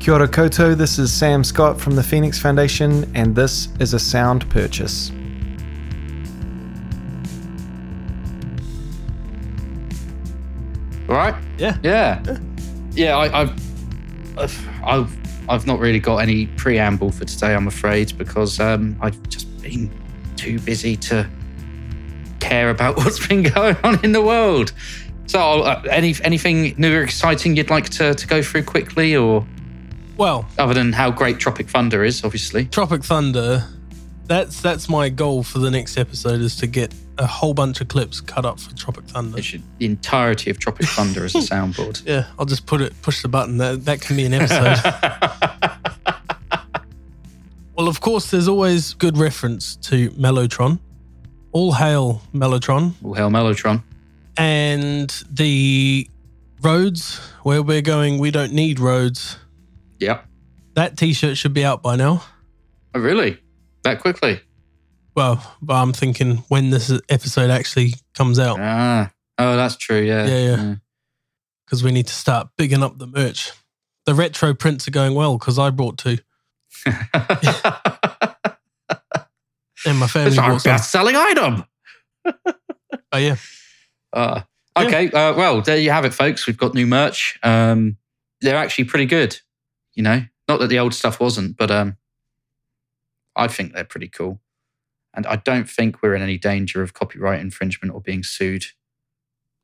Kia ora koutou, this is Sam Scott from the Phoenix Foundation, and this is a sound purchase. All right. Yeah. Yeah. Yeah. I, I've, I've, I've, I've not really got any preamble for today, I'm afraid, because um, I've just been too busy to care about what's been going on in the world. So, uh, any anything new or exciting you'd like to, to go through quickly, or Well, other than how great Tropic Thunder is, obviously. Tropic Thunder. That's that's my goal for the next episode is to get a whole bunch of clips cut up for Tropic Thunder. It should, the entirety of Tropic Thunder as a soundboard. Yeah, I'll just put it, push the button. That that can be an episode. well, of course, there's always good reference to Mellotron. All hail Mellotron All hail Mellotron. and the roads where we're going. We don't need roads. Yep. That T-shirt should be out by now. Oh, really? That quickly? Well, but I'm thinking when this episode actually comes out. Ah. Oh, that's true. Yeah. Yeah, yeah. because we need to start bigging up the merch. The retro prints are going well because I brought two and my family It's our bought best selling item. Oh yeah, Uh, okay. Uh, well, there you have it, folks. We've got new merch. Um, they're actually pretty good. You know, not that the old stuff wasn't, but um, I think they're pretty cool. And I don't think we're in any danger of copyright infringement or being sued.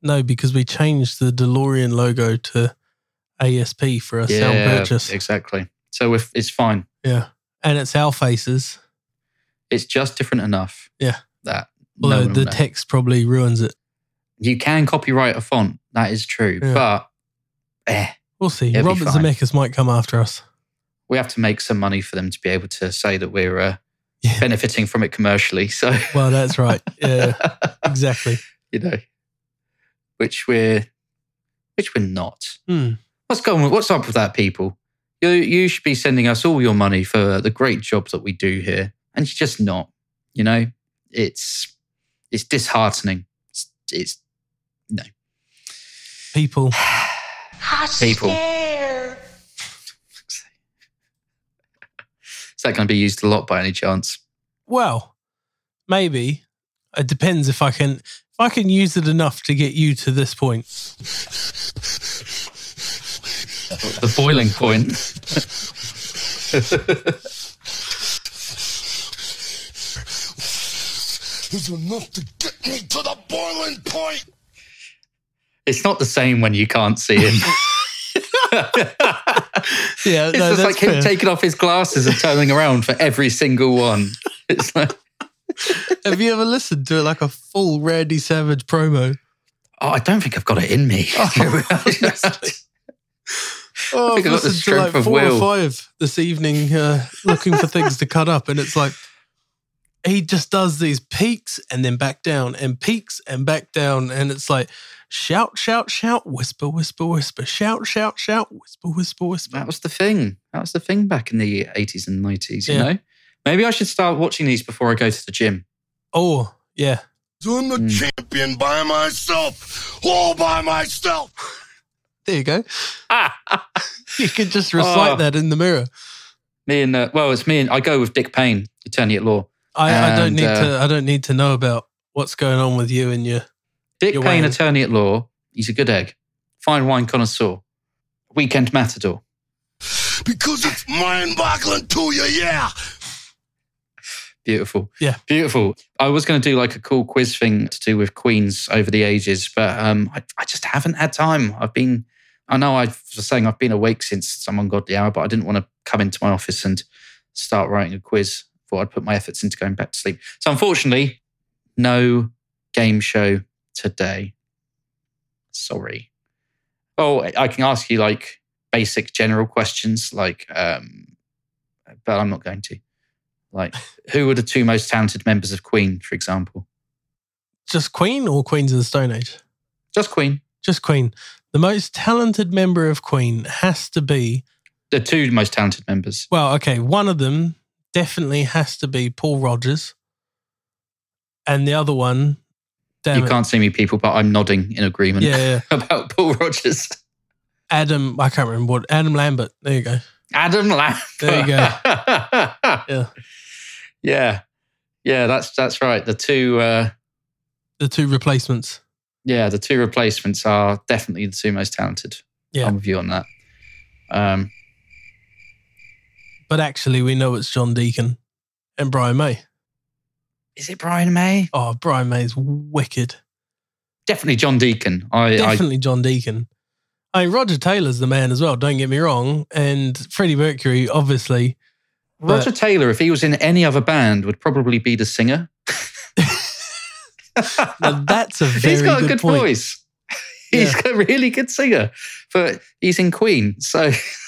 no, because we changed the DeLorean logo to ASP for a sound purchase. exactly. So it's fine. Yeah, and it's our faces. It's just different enough. Yeah. That Although one the text probably ruins it. you can copyright a font. That is true. Yeah. But eh, We'll see. It'll be Robert. Zemeckis might come after us. we have to make some money for them to be able to say that we're uh, Yeah. benefiting from it commercially. So, Well, that's right. Yeah, exactly. you know, which we're, which we're not. Hmm. What's going? on? What's up with that, people? You you should be sending us all your money for the great job that we do here, and you're just not. You know, it's it's disheartening. It's, it's no People. people. Is that going to be used a lot by any chance? Well, maybe. It depends if I can if I can use it enough to get you to this point. The boiling point. is enough to get me to the boiling point. It's not the same when you can't see him. Yeah, It's no, just like him fair. taking off his glasses and turning around for every single one. It's like, Have you ever listened to like a full Randy Savage promo? oh, I don't think I've got it in me. Oh, think I've I've got the listened to like four will. or five this evening, uh, looking for things to cut up, and it's like he just does these peaks and then back down, and peaks and back down, and it's like shout, shout, shout, whisper, whisper, whisper, shout, shout, shout, whisper, whisper, whisper. that was the thing. That was the thing back in the 80s and 90s, you Yeah. know? Maybe I should start watching these before I go to the gym. Oh, yeah. I'm the Hmm. champion by myself, all by myself. There you go. You could just recite Oh. that in the mirror. Me and, uh, well, it's me and I go with Dick Payne, attorney at law. I, I don't need uh, to. I don't need to know about what's going on with you and your. Dick You're Payne, weighing- attorney at law. He's a good egg. Fine wine connoisseur. Weekend matador. Because it's mind boggling to you, yeah. Beautiful. Yeah. Beautiful. I was going to do like a cool quiz thing to do with Queens over the ages, but um, I, I just haven't had time. I've been, I know I was saying I've been awake since some ungodly hour, but I didn't want to come into my office and start writing a quiz. Thought I'd put my efforts into going back to sleep. So unfortunately, no game show today. Sorry. Oh, I can ask you like basic general questions, like, um, but I'm not going to. Like, who were the two most talented members of Queen, for example? Just Queen or Queens of the Stone Age? Just Queen. Just Queen. The most talented member of Queen has to be. The two most talented members. Well, okay, one of them definitely has to be Paul Rodgers, and the other one. You it. can't see me, people, but I'm nodding in agreement Yeah, yeah. about Paul Rodgers. Adam. I can't remember what. Adam Lambert. There you go. Adam Lambert. There you go. Yeah. Yeah. Yeah, that's that's right. The two uh The two replacements. yeah, the two replacements are definitely the two most talented. Yeah. I'm with you on that. Um But actually, we know it's John Deacon and Brian May. is it Brian May? Oh, Brian May is wicked. Definitely John Deacon. I, I Definitely John Deacon. I mean, Roger Taylor's the man as well, don't get me wrong. And Freddie Mercury, obviously. Roger Taylor, if he was in any other band, would probably be the singer. Now, that's a very he's got a good, good point. voice. He's Yeah. got a really good singer, but he's in Queen. So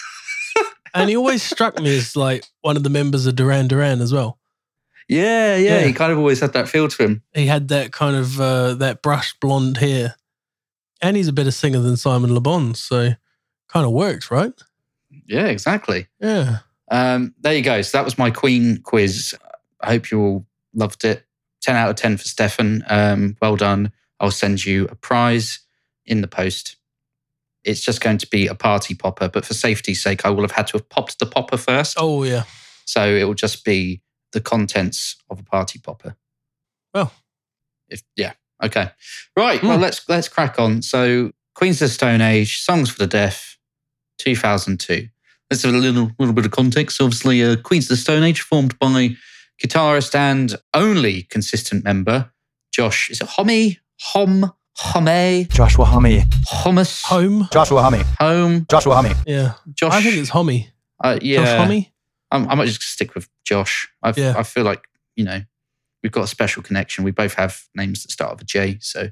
And he always struck me as like one of the members of Duran Duran as well. yeah, yeah, Yeah. he kind of always had that feel to him. He had that kind of uh, that brushed blonde hair. And he's a better singer than Simon Le Bon, so kind of works, right? Yeah, exactly. Yeah. Um, there you go. So that was my Queen quiz. I hope you all loved it. 10 out of 10 for Stefan. Um, well done. I'll send you a prize in the post. It's just going to be a party popper, but for safety's sake, I will have had to have popped the popper first. Oh yeah. So it will just be the contents of a party popper. Well. if yeah, okay, right. Well, Hmm. let's let's crack on. So Queens of the Stone Age, Songs for the Deaf, two thousand two. Let's have a little little bit of context. Obviously, uh, Queens of the Stone Age formed by guitarist and only consistent member Josh. Is it Homme? Hom? Homme? Joshua Hummy. Hummus? Home. Joshua Hummy. Home? Joshua Hummy. Yeah. Josh? I think it's Homie. uh, yeah. Josh Homie. I'm, I might just stick with Josh. I, Yeah. I feel like, you know, we've got a special connection. We both have names that start with a J. So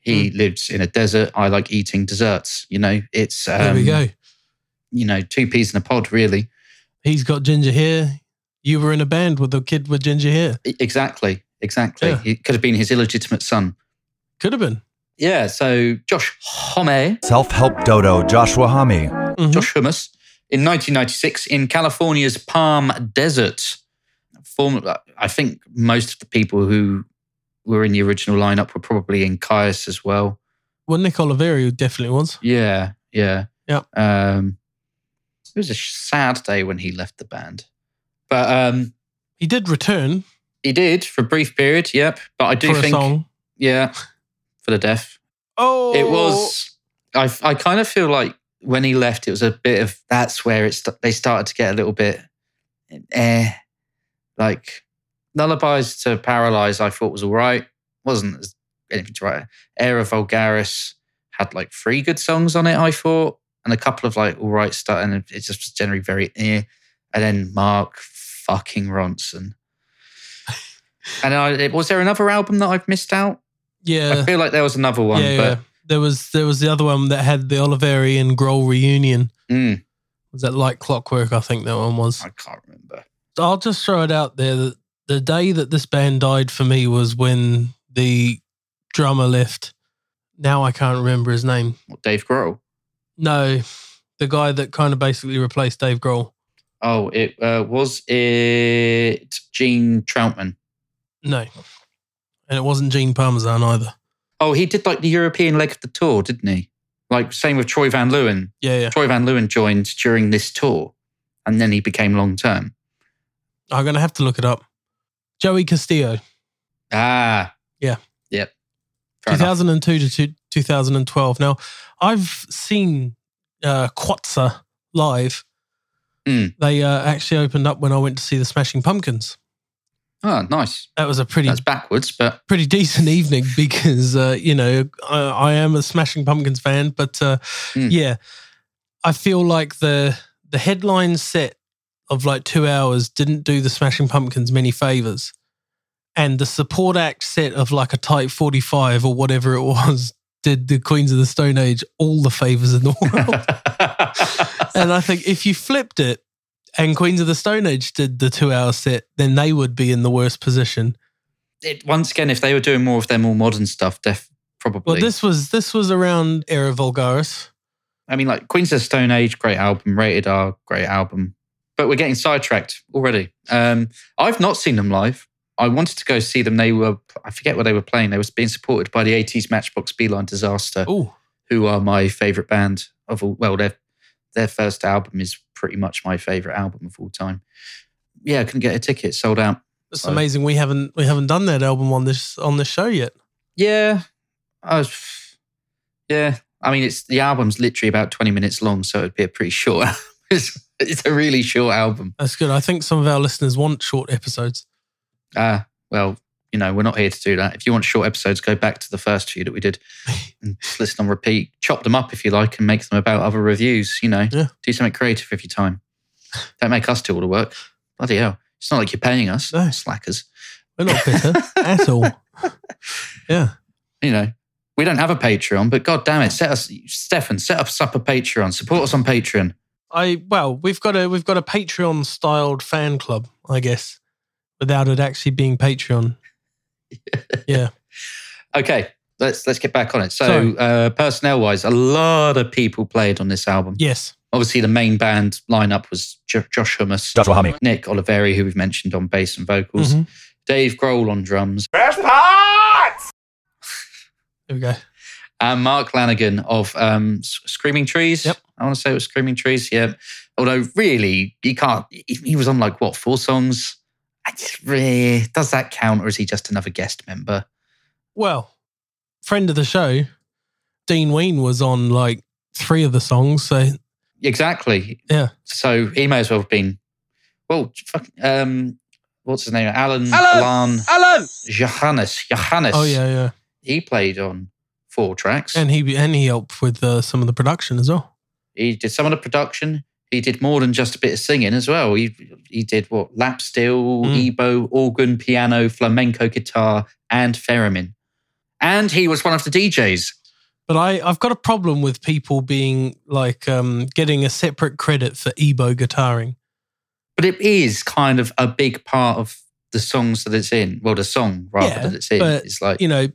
he Hmm. lives in a desert. I like eating desserts. You know, it's, um, There we go. you know, two peas in a pod, really. He's got ginger hair. You were in a band with a kid with ginger hair. Exactly. Exactly. Yeah. It could have been his illegitimate son. Could have been. Yeah. So Josh Homme, Self help dodo. Joshua Hummy. Mhm. Josh Hummus, in 1996 in California's Palm Desert. Form, I think most of the people who were in the original lineup were probably in Kyuss as well. Well, Nick Oliveri definitely was. Yeah, yeah, Yeah. Um, it was a sad day when he left the band, but um, He did return he did for a brief period. Yep, but I do for a think, song. yeah, for the deaf, Oh, it was. I I kind of feel like when he left, it was a bit of that's where it's they started to get a little bit, eh, like lullabies to paralyze. I thought was all right, wasn't anything to write. Era Vulgaris had like three good songs on it. I thought, and a couple of like all right stuff, and it just was generally very eh. And then Mark fucking Ronson. And I, was there another album that I've missed out? I feel like there was another one, yeah, but yeah. There was there was the other one that had the Oliveri and Grohl reunion. mm, Was that like Clockwork? I think that one was. I can't remember. I'll just throw it out there that the day that this band died for me was when the drummer left. Now I can't remember his name. What, Dave Grohl? No, the guy that kind of basically replaced Dave Grohl. Oh, it uh, was it Gene Trautmann. No, and it wasn't Gene Parmesan either. Oh, he did like the European leg of the tour, didn't he? Like same with Troy Van Leeuwen. Yeah, yeah. Troy Van Leeuwen joined during this tour, and then he became long term. I'm gonna have to look it up. Joey Castillo, Ah, Yeah. yep. Fair enough. 2002 to 2012. Now, I've seen uh, Quatsa live. Hmm. They uh, actually opened up when I went to see the Smashing Pumpkins. Oh, nice. That was a pretty That's backwards, but pretty decent evening because uh, you know I, I am a Smashing Pumpkins fan, but uh, Mm. yeah, I feel like the the headline set of like two hours didn't do the Smashing Pumpkins many favors, and the support act set of like a Type Forty Five or whatever it was did the Queens of the Stone Age all the favors in the world. and I think if you flipped it. And Queens of the Stone Age did the two hour set, then they would be in the worst position. it, once again, if they were doing more of their more modern stuff, def probably. Well, this was this was around Era Vulgaris. I mean, like Queens of the Stone Age, great album. Rated R, great album. But we're getting sidetracked already. Um, I've not seen them live. I wanted to go see them. They were, I forget what they were playing. They were being supported by the 80s Matchbox B-Line Disaster, Oh, who are my favorite band of all. Well, they're their first album is pretty much my favorite album of all time. Yeah, I couldn't get a ticket, sold out. It's So- amazing. We haven't we haven't done that album on this on this show yet. Yeah, I was, yeah. I mean, it's the album's literally about twenty minutes long, so it'd be a pretty short. it's, it's a really short album. That's good. I think some of our listeners want short episodes. Ah, well, you know, we're not here to do that. If you want short episodes, go back to the first few that we did and just listen on repeat. Chop them up if you like and make them about other reviews. You know, Yeah. do something creative with your time. Don't make us do all the work. Bloody hell. It's not like you're paying us, No. slackers. We're not bitter at all. Yeah. You know, we don't have a Patreon, but god damn it, set us, Stefan, set us up a Patreon. Support us on Patreon. I well, we've got a we've got a Patreon styled fan club, I guess, without it actually being Patreon. Yeah. Okay, let's let's get back on it. So, Sorry. uh, personnel wise, a lot of people played on this album. Yes. Obviously, the main band lineup was Jo- Josh Hummus, Joshua Homme. Nick Oliveri, who we've mentioned on bass and vocals, Mhm. Dave Grohl on drums, Press parts! There we go. and Mark Lanegan of um, Screaming Trees. Yep. I want to say it was Screaming Trees. Yeah. Although, really, you can't. He he was on like what four songs? I just really does that count, or is he just another guest member? Well, friend of the show, Dean Ween was on like three of the songs. So Exactly. Yeah. So he may as well have been. Well, fuck, um, what's his name? Alain. Alain! Alain. Alain! Johannes. Johannes. oh yeah, yeah. He played on four tracks. And he and he helped with uh, some of the production as well. he did some of the production. He did more than just a bit of singing as well. He he did what lap steel, Mm. EBow, organ, piano, flamenco guitar, and theremin. And he was one of the DJs. But I, I've got a problem with people being like um, getting a separate credit for EBow guitaring. But it is kind of a big part of the songs that it's in. Well, the song rather Yeah, that it's in. but, It's like You know,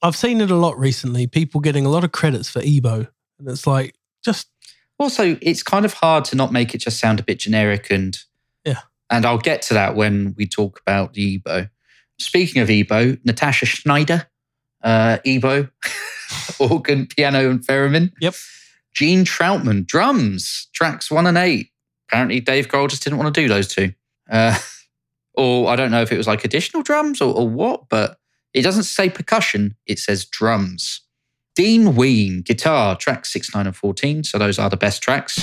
I've seen it a lot recently. People getting a lot of credits for EBow, and it's like just also it's kind of hard to not make it just sound a bit generic and Yeah. and i'll get to that when we talk about the EBow. Speaking of EBow natasha shneider uh EBow organ piano and theremin. Yep. gene trautmann drums tracks one and eight. Apparently dave grohl just didn't want to do those two. Uh or i don't know if it was like additional drums or, or what but it doesn't say percussion it says drums Dean Ween, guitar, tracks 6, 9, and 14. So those are the best tracks.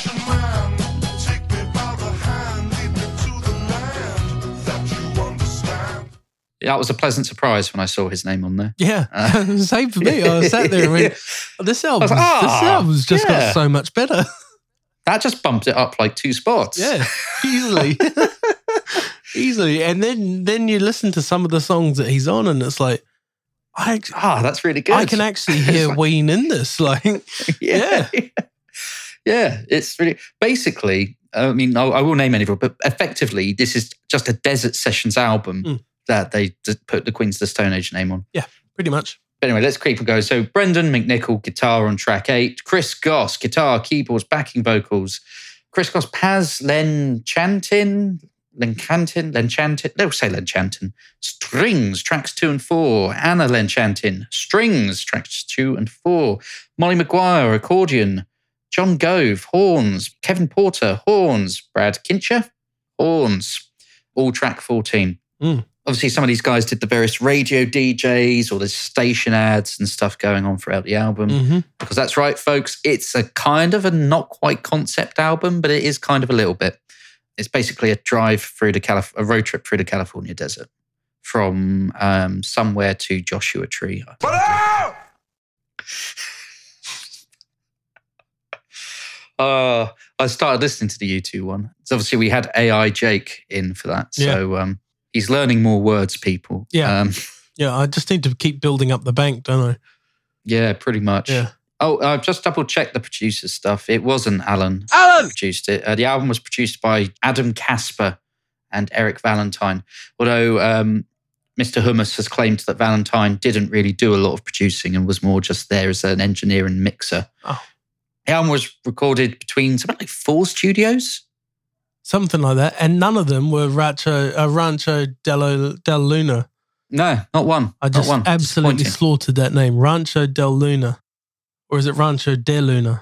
That was a pleasant surprise when I saw his name on there. yeah, Uh, same for me. I sat there and went, "This album, like, this "Ah, album's just yeah." got so much better." That just bumped it up like two spots. yeah, easily, easily. And then then you listen to some of the songs that he's on, and it's like, I Ah, that's really good. I can actually hear Ween in this. Like, yeah. yeah, it's really basically. I mean, I, I will name any of it, but effectively, this is just a Desert Sessions album Mm. that they put the Queens of the Stone Age name on. Yeah, pretty much. But anyway, let's creep and go. So Brendan McNichol, guitar on track eight. Chris Goss, guitar, keyboards, backing vocals. Chris Goss, Paz Len Lenchantin, Lenchantin, Lenchantin. They'll say Lenchantin. Strings, tracks two and four. Anna Lenchantin, strings, tracks two and four. Molly McGuire, accordion. John Gove, horns. Kevin Porter, horns. Brad Kintscher, horns. All track 14 obviously some of these guys did the various radio DJs or the station ads and stuff going on throughout the album. hmm Because that's right, folks, it's a kind of a not quite concept album, but it is kind of a little bit. It's basically a drive through the Calif- a road trip through the California desert from um, somewhere to Joshua Tree. But Uh, I started listening to the U2 one. So obviously we had AI Jake in for that. So um, he's learning more words, people. Yeah. Um, Yeah, I just need to keep building up the bank, don't I? yeah, pretty much. Yeah. Oh, I've just double checked the producer stuff. It wasn't Alain Alain! produced it. Uh, the album was produced by Adam Kasper and Eric Valentine. Although um, Mr. Hummus has claimed that Valentine didn't really do a lot of producing and was more just there as an engineer and mixer. Oh. The album was recorded between something like four studios. Something like that. And none of them were Rancho, uh, Rancho del, del Luna. No, not one. I just not one. absolutely slaughtered that name. Rancho del Luna. Or is it Rancho de Luna?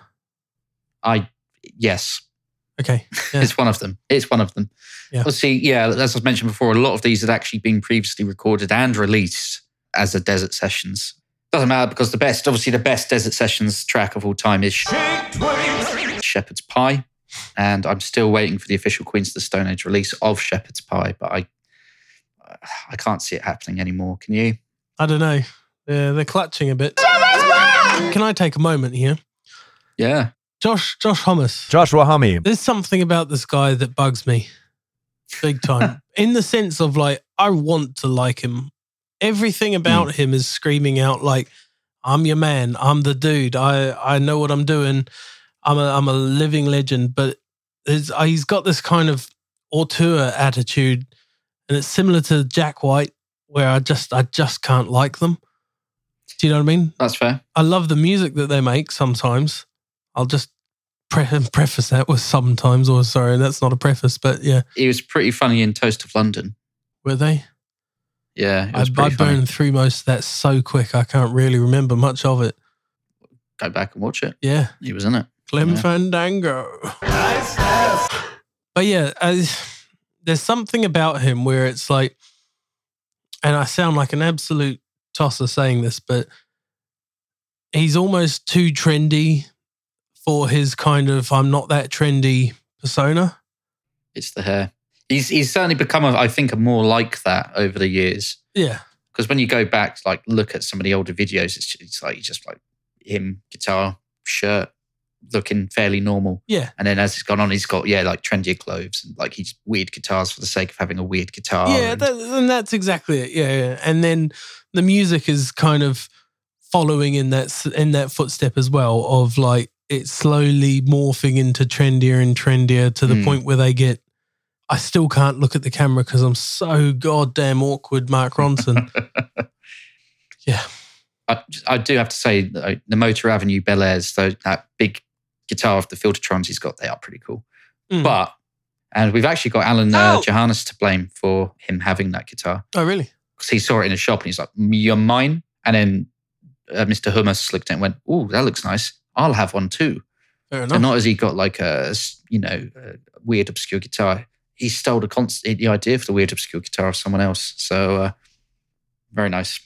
I yes, Okay. Yeah. it's one of them. It's one of them. Yeah. Obviously, yeah, as I mentioned before, a lot of these had actually been previously recorded and released as the Desert Sessions. Doesn't matter because the best, obviously, the best Desert Sessions track of all time is Shepherd's Pie. And I'm still waiting for the official Queens of the Stone Age release of Shepherd's Pie, but I I can't see it happening anymore. Can you? I don't know. They're, they're clutching a bit. Can I take a moment here? Yeah. Josh, Josh Thomas. Joshua Homme. There's something about this guy that bugs me big time in the sense of like, I want to like him. Everything about him is screaming out like, I'm your man. I'm the dude. I, I know what I'm doing. I'm a, I'm a living legend, but there's, uh, he's got this kind of auteur attitude and it's similar to Jack White where I just, I just can't like them. Do you know what I mean? That's fair. I love the music that they make sometimes. I'll just pre- preface that with sometimes, or sorry, that's not a preface, but yeah, He was pretty funny in Toast of London. were they? Yeah. It I, was I burned through most of that so quick, I can't really remember much of it. Go back and watch it. Yeah, He was in it. Clem Yeah. Fandango. But yeah, I, there's something about him where it's like, and I sound like an absolute tosser saying this, but he's almost too trendy for his kind of I'm not that trendy persona. It's the hair. He's he's certainly become, a, I think, a more like that over the years. Yeah. Because when you go back, like look at some of the older videos, it's, it's like just like him, guitar, shirt, looking fairly normal. Yeah. And then as it's gone on, he's got yeah, like trendier clothes and like he's weird guitars for the sake of having a weird guitar. yeah, and- that, and that's exactly it. Yeah, yeah, and then the music is kind of following in that in that footstep as well of like it's slowly morphing into trendier and trendier to the Mm. point where they get. I still can't look at the camera because I'm so goddamn awkward, Mark Ronson. yeah, I, I do have to say the Motor Avenue Bel Airs, though that big guitar of the Filtertrons he's got, they are pretty cool. Mm. But and we've actually got Alain uh, Ow! Johannes to blame for him having that guitar oh really? because he saw it in a shop and he's like, "You're mine." And then uh, Mr. Hummus looked at it and went, "Oh, that looks nice. I'll have one too." Fair And not as he got like a you know a weird obscure guitar, he stole the const- the idea for the weird obscure guitar of someone else. So uh, very nice,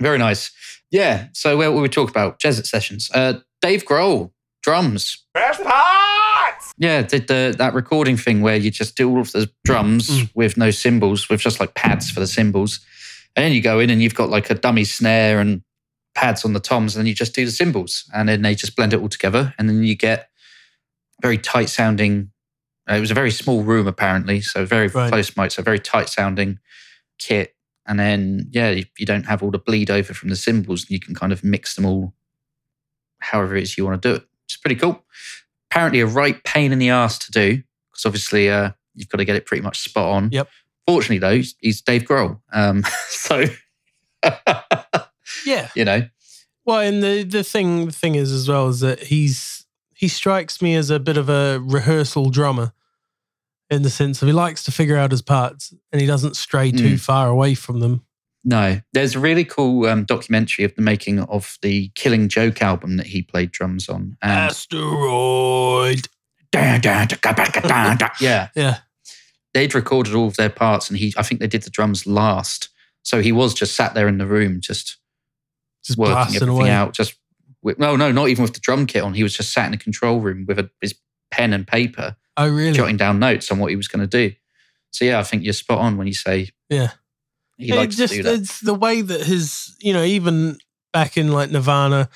very nice. Yeah. So where we were talking about Desert Sessions, uh, Dave Grohl drums. Best parts! Yeah, did the that recording thing where you just do all of the drums Mm. with no cymbals, with just like pads for the cymbals, and then you go in and you've got like a dummy snare and pads on the toms, and then you just do the cymbals, and then they just blend it all together, and then you get very tight sounding. uh, it was a very small room apparently, so very Right. close mics, so very tight sounding kit, and then yeah, you, you don't have all the bleed over from the cymbals, and you can kind of mix them all however it is you want to do it. It's pretty cool apparently a right pain in the ass to do because obviously uh, you've got to get it pretty much spot on. Yep. Fortunately, though, he's, he's Dave Grohl, um, so Yeah. you know, Well, and the the thing the thing is as well is that he's he strikes me as a bit of a rehearsal drummer in the sense of he likes to figure out his parts and he doesn't stray too Mm. far away from them. No. There's a really cool um, documentary of the making of the Killing Joke album that he played drums on, and Asteroid. yeah, Yeah. they'd recorded all of their parts, and he, I think they did the drums last, so he was just sat there in the room, just Just working everything away. out. Just with, no, no, not even with the drum kit on. He was just sat in the control room with a, his pen and paper, Oh really? jotting down notes on what he was going to do. So yeah, I think you're spot on when you say Yeah. He It likes just to do that. it's the way that his you know, even back in like Nirvana,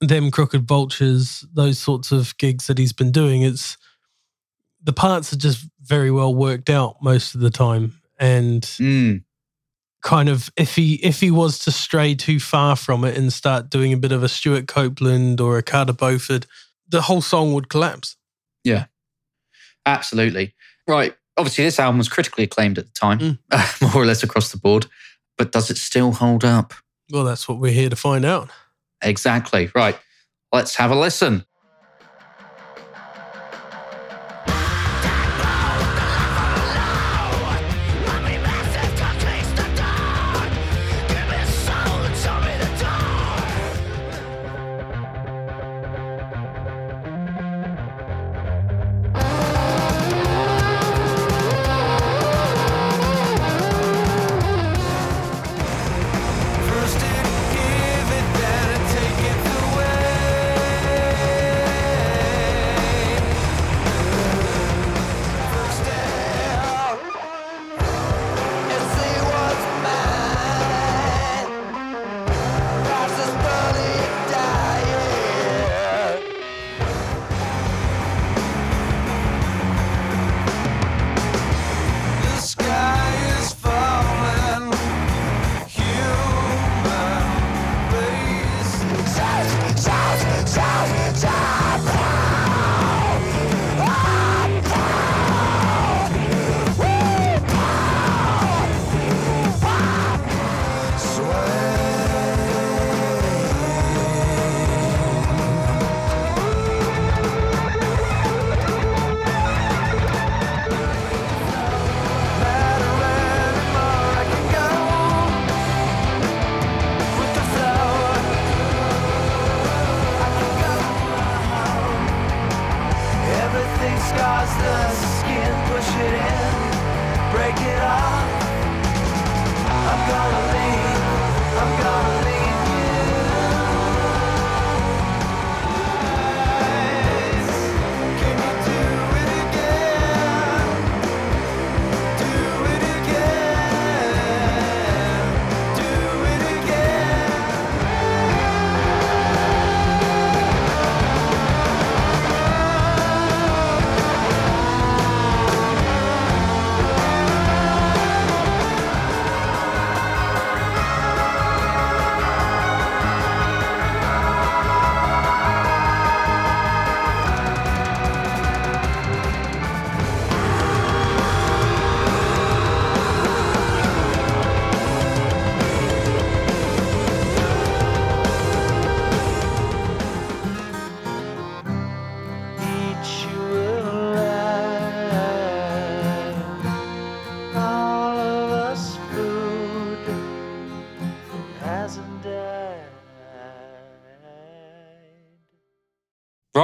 them crooked vultures, those sorts of gigs that he's been doing, it's the parts are just very well worked out most of the time. And Mm, kind of if he if he was to stray too far from it and start doing a bit of a Stewart Copeland or a Carter Beauford, the whole song would collapse. Yeah. Absolutely right. Obviously, this album was critically acclaimed at the time, Mm. more or less across the board. But does it still hold up? Well, that's what we're here to find out. Exactly right. Let's have a listen.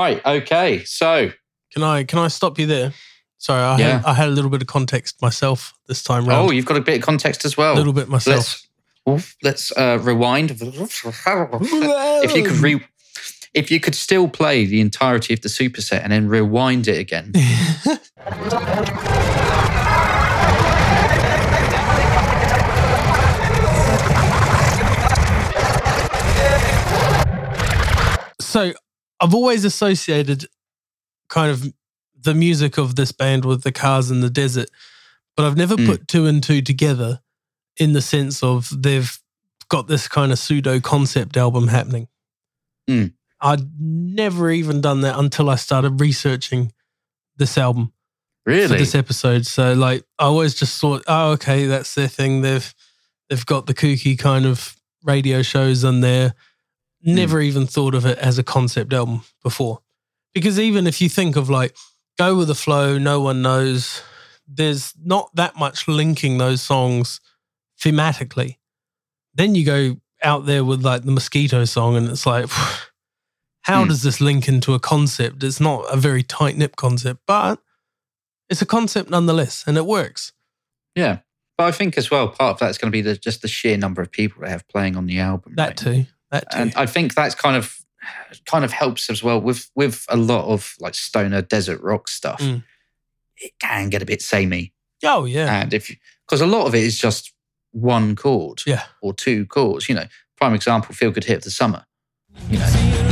Right. Okay. So Can I can I stop you there? Sorry, I, Yeah. had, I had a little bit of context myself this time round. oh, you've got a bit of context as well. a little bit myself. Let's let's uh, rewind. if you could re, if you could still play the entirety of the superset and then rewind it again. so I've always associated kind of the music of this band with the cars in the desert, but I've never Mm. put two and two together in the sense of they've got this kind of pseudo concept album happening. Mm. I'd never even done that until I started researching this album for Really? this episode. So like I always just thought, oh, okay, that's their thing. They've they've got the kooky kind of radio shows on there. Never even thought of it as a concept album before. Because even if you think of like go with the flow, no one knows, there's not that much linking those songs thematically. Then you go out there with like the mosquito song and it's like how Hmm. does this link into a concept? It's not a very tight knit concept, but it's a concept nonetheless, and it works. yeah. But I think as well, part of that's going to be the, just the sheer number of people they have playing on the album. That right? too. And I think that's kind of kind of helps as well with with a lot of like stoner desert rock stuff. Mm. It can get a bit samey, oh yeah, and if because a lot of it is just one chord yeah. or two chords. You know, prime example, feel good hit of the summer. You know,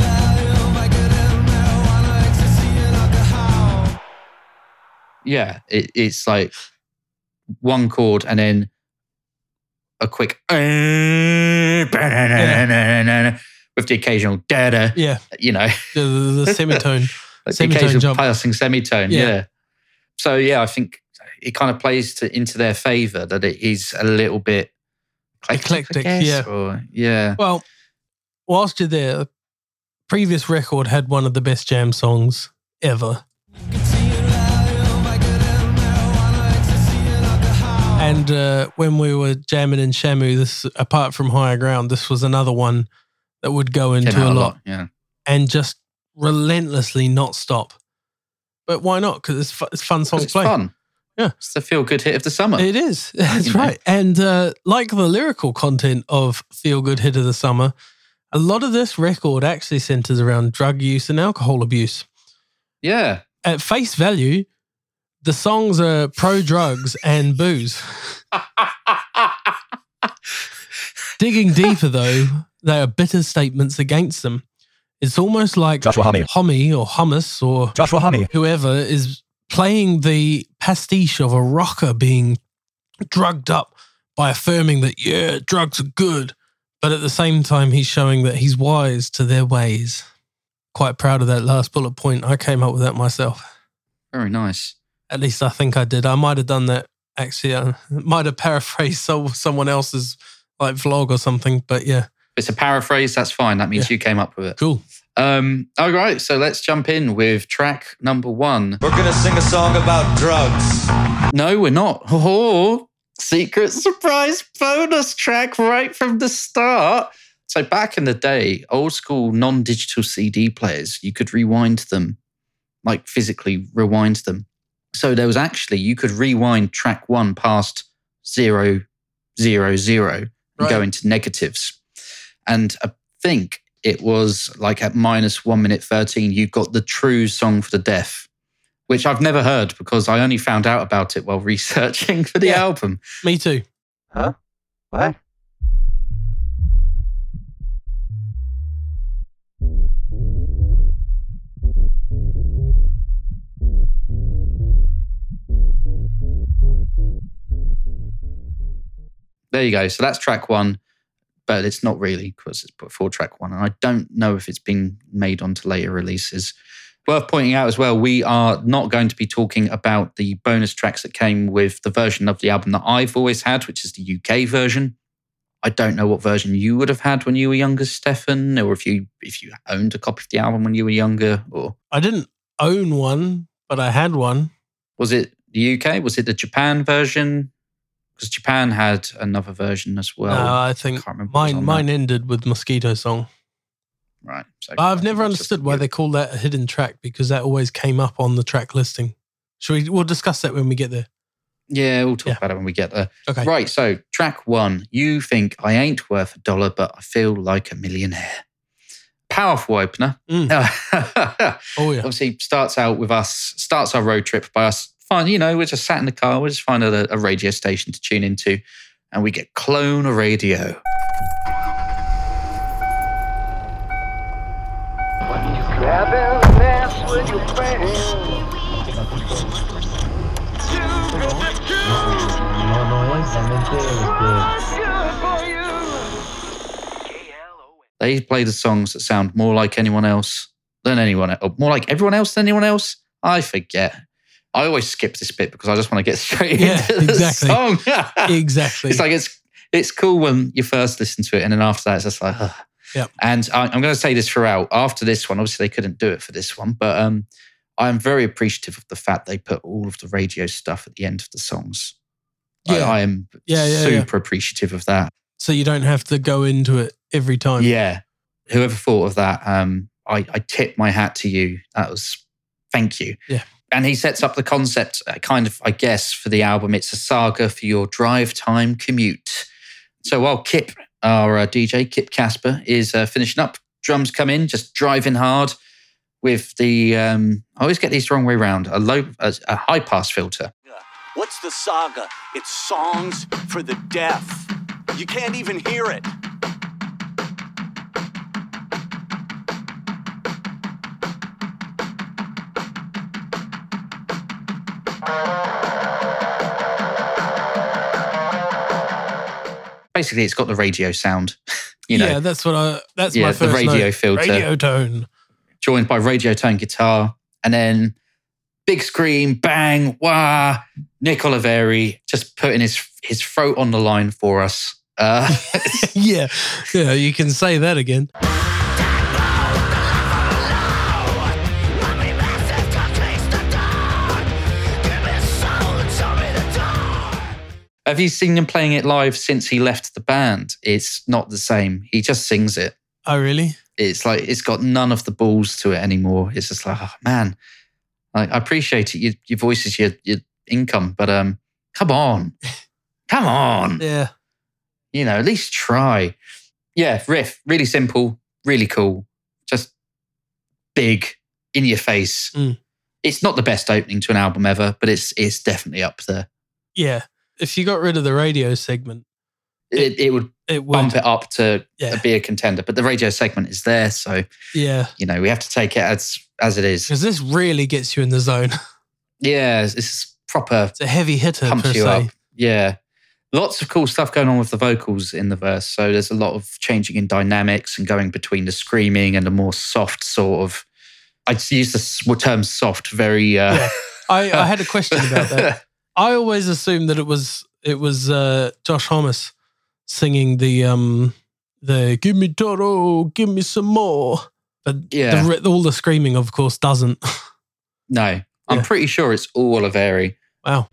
yeah, it, it's like one chord and then a quick with the occasional da. Yeah, You know, the, the, the semitone. like the Semitone occasional jump. passing semitone. Yeah. Yeah. So yeah, I think it kind of plays to, into their favor that it is a little bit Eclectic, guess, yeah. Or, yeah. Well, whilst you're there, the previous record had one of the best jam songs ever. And uh, when we were jamming in Shamu, this apart from Higher Ground, this was another one that would go into out a lot Yeah. and just relentlessly not stop. But why not? Because it's, it's fun song it's play. fun. Yeah. It's the feel good hit of the summer. It is. That's You know. right. And uh, like the lyrical content of Feel Good Hit of the Summer, a lot of this record actually centers around drug use and alcohol abuse. yeah. At face value, the songs are pro drugs and booze. Digging deeper, though, they are bitter statements against them. It's almost like Joshua Homme. Homme or hummus or Joshua Homme. whoever is playing the pastiche of a rocker being drugged up by affirming that, yeah, drugs are good. But at the same time, he's showing that he's wise to their ways. Quite proud of that last bullet point. I came up with that myself. Very nice. At least I think I did. I might have done that actually. I might have paraphrased so, someone else's like vlog or something. But yeah, If it's a paraphrase, that's fine. That means you came up with it. cool. Um, all right, so let's jump in with track number one. We're gonna sing a song about drugs. No, we're not. Oh, secret surprise bonus track right from the start. So back in the day, old school non-digital CD players, you could rewind them like physically rewind them. So there was actually you could rewind track one past zero zero zero and go into negatives. And I think it was like at minus one minute 13, you got the true song for the deaf, which I've never heard because I only found out about it while researching for the Yeah. album. Me too. Huh? What? There you go. So that's track one, but it's not really because it's before track one. And I don't know if it's been made onto later releases. Worth pointing out as well, we are not going to be talking about the bonus tracks that came with the version of the album that I've always had, which is the UK version. I don't know what version you would have had when you were younger, Stefan, or if you if you owned a copy of the album when you were younger, or I didn't own one, but I had one. was it the UK? Was it the Japan version? Because Japan had another version as well. no, I I think can't remember. mine mine that. ended with Mosquito Song. Right. So I've never think that's just understood why they call that a hidden track because that always came up on the track listing. Shall we? We'll discuss that when we get there. Yeah, we'll talk Yeah. about it when we get there. Okay. Right. So track one, you think I ain't worth a dollar, but I feel like a millionaire. Powerful opener. Mm. Oh yeah. Obviously, starts out with us, starts our road trip by us. Fine, you know, we're just sat in the car. We just find a, a radio station to tune into, and we get clone radio. They play the songs that sound more like anyone else than anyone more like everyone else than anyone else. I forget. I always skip this bit because I just want to get straight Yeah, into the exactly. song. Exactly. it's like it's it's cool when you first listen to it, and then after that, it's just like, ugh. Yep. And I, I'm going to say this throughout. After this one, obviously they couldn't do it for this one, but um, I'm very appreciative of the fact they put all of the radio stuff at the end of the songs. I- Yeah. I, am Yeah, yeah, yeah. super appreciative of that. so you don't have to go into it every time. Yeah. Whoever thought of that, um, I, I tip my hat to you. That was thank you. Yeah. And he sets up the concept, uh, kind of, I guess, for the album. It's a saga for your drive time commute. So while Kip, our uh, DJ, Kip Kasper, is uh, finishing up, drums come in, just driving hard with the, um, I always get these the wrong way around, a low, a, a high pass filter. What's the saga? It's songs for the deaf. You can't even hear it. Basically, it's got the radio sound, you know, yeah, that's what I. That's Yeah, my the radio note. filter. Radio tone. joined by radio tone guitar, and then big scream, bang, wah. Nick Oliveri just putting his his throat on the line for us. Uh, yeah, yeah. You can say that again. Have you seen him playing it live since he left the band? It's not the same. He just sings it. Oh, really? It's like it's got none of the balls to it anymore. It's just like, oh, man, I, I appreciate it. Your, your voice is your your income, but um, come on, come on. Yeah. you know, at least try. Yeah, riff, really simple, really cool, just big in your face. Mm. It's not the best opening to an album ever, but it's it's definitely up there. Yeah. If you got rid of the radio segment, It, it would it would. bump it up to Yeah. be a contender, but the radio segment is there, so Yeah. you know we have to take it as as it is. Because this really gets you in the zone. Yeah, it's, proper It's a heavy hitter, pumps you se. up. Yeah. Lots of cool stuff going on with the vocals in the verse. So there's a lot of changing in dynamics and going between the screaming and the more soft sort of. I use the term soft very. Uh, Yeah. I, I had a question about that. I always assumed that it was it was uh, Josh Homme singing the um the "Give me Toro, give me some more," but Yeah. the, all the screaming, of course, doesn't. no, I'm Yeah. pretty sure it's all Oliveri. wow.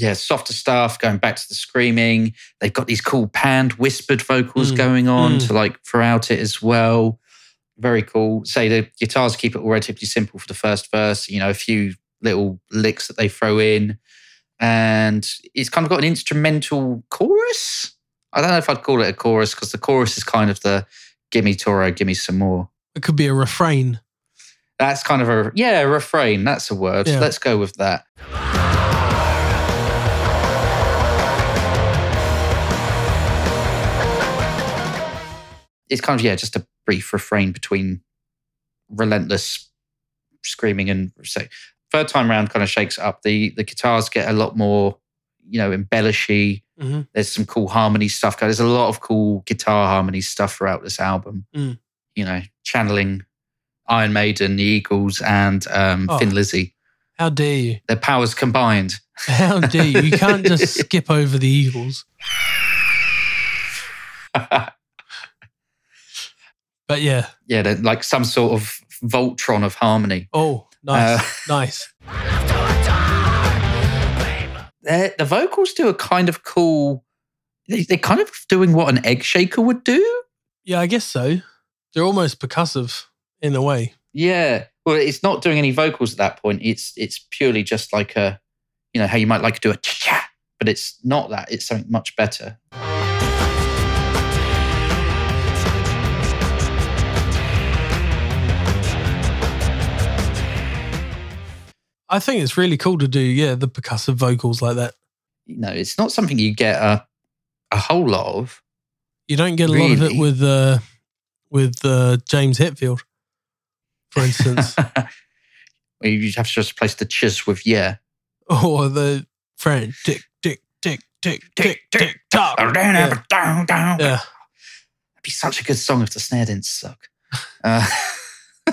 Yeah, softer stuff, going back to the screaming. They've got these cool panned, whispered vocals Mm, going on mm. to like throughout it as well. Very cool. Say the guitars keep it all relatively simple for the first verse, you know, a few little licks that they throw in. And it's kind of got an instrumental chorus. I don't know if I'd call it a chorus because the chorus is kind of the gimme Toro, gimme some more. It could be a refrain. That's kind of a, yeah, a refrain. That's a word. Yeah. Let's go with that. It's kind of yeah, just a brief refrain between relentless screaming and so third time round kind of shakes up. The the guitars get a lot more, you know, embellishy. Mhm. There's some cool harmony stuff. There's a lot of cool guitar harmony stuff throughout this album. Mm. You know, channeling Iron Maiden, the Eagles, and um, Oh. Thin Lizzy. How dare you? Their powers combined. How dare you? You can't just skip over the Eagles. But yeah. yeah, they're like some sort of Voltron of harmony. Oh, nice. Uh, nice. The vocals do a kind of cool. They, they're kind of doing what an egg shaker would do. Yeah, I guess so. They're almost percussive in a way. Yeah. Well, it's not doing any vocals at that point. It's it's purely just like a, you know, how you might like to do a cha, but it's not that. It's something much better. I think it's really cool to do, yeah, the percussive vocals like that. You know, it's not something you get a a whole lot of. You don't get a lot of it with uh, with uh, James Hetfield, for instance, Where you have to just replace the chiz with yeah. or the friend tick tick tick tick tick tick tock. Yeah. down, down. Yeah. That'd be such a good song if the snare didn't suck. Uh,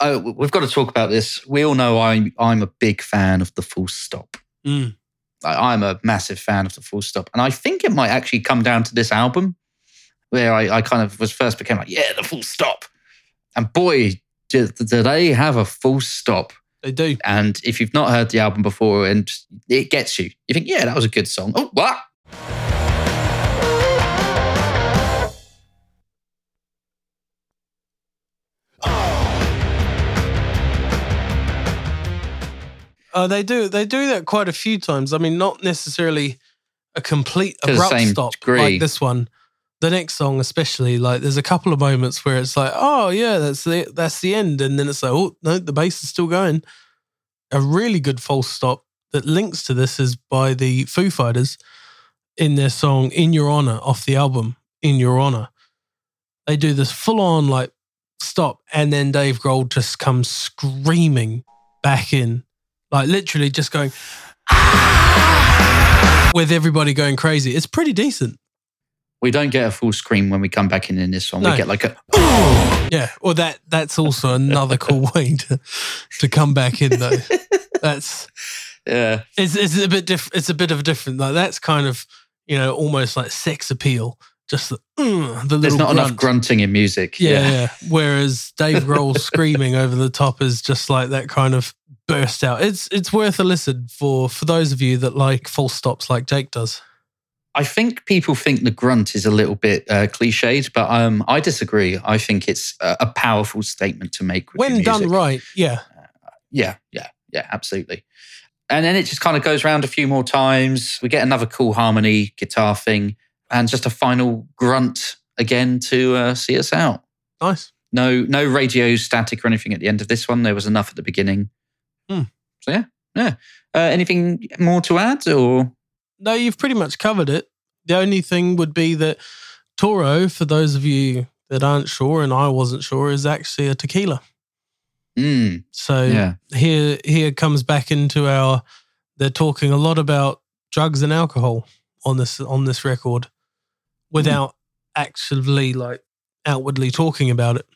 oh, we've got to talk about this. We all know I'm I'm a big fan of the full stop. Mm. I, I'm a massive fan of the full stop, and I think it might actually come down to this album, where I, I kind of was first became like, yeah, the full stop, and boy, do, do they have a full stop. They do. And if you've not heard the album before and it gets you, you think, yeah, that was a good song. Oh, what? Uh, they do. They do that quite a few times. I mean, not necessarily a complete To abrupt stop degree. like this one. The next song, especially, like there's a couple of moments where it's like, oh yeah, that's the that's the end, and then it's like, oh no, the bass is still going. A really good false stop that links to this is by the Foo Fighters in their song "In Your Honor" off the album "In Your Honor." They do this full on like stop, and then Dave Grohl just comes screaming back in, like literally just going with everybody going crazy. It's pretty decent. We don't get a full scream when we come back in in this one. No. We get like a, Yeah. Well, that that's also another cool way to to come back in though. That's yeah, it's it's a bit different. It's a bit of a different. Like that's kind of you know almost like sex appeal. Just the, mm, the there's not grunt. enough grunting in music. Yeah, yeah. Whereas Dave Grohl screaming over the top is just like that kind of burst out. It's it's worth a listen for for those of you that like full stops like Jake does. I think people think the grunt is a little bit uh, cliched, but um, I disagree. I think it's a, a powerful statement to make. When done right, yeah. Yeah, yeah, yeah, absolutely. And then it just kind of goes around a few more times. We get another cool harmony guitar thing, and just a final grunt again to uh, see us out. Nice. No, no radio static or anything at the end of this one. There was enough at the beginning. Hmm. So yeah, yeah. Uh, anything more to add, or No, you've pretty much covered it. The only thing would be that Toro, for those of you that aren't sure, and I wasn't sure, is actually a tequila. mm, So yeah, here here comes back into our they're talking a lot about drugs and alcohol on this on this record without actively like outwardly talking about it.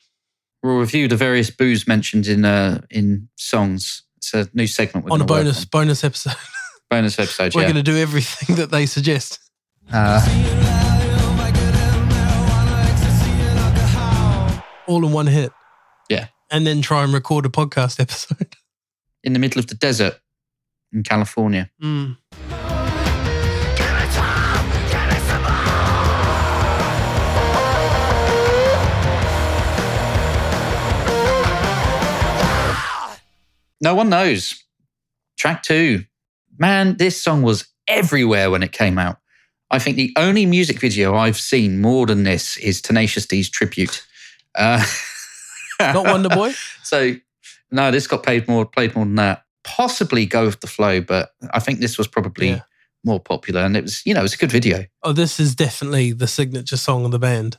we'll review the various booze mentioned in uh, in songs. It's a new segment we're on a bonus bonus episode. bonus episode. We're yeah. going to do everything that they suggest. Uh, all in one hit. Yeah. And then try and record a podcast episode. in the middle of the desert in California. Mm. No one knows. Track two. Man, this song was everywhere when it came out. I think the only music video I've seen more than this is Tenacious D's tribute. Uh, Not Wonder Boy. So no, this got played more played more than that. Possibly Go with the Flow, but I think this was probably Yeah. more popular, and it was you know it was a good video. Oh, this is definitely the signature song of the band.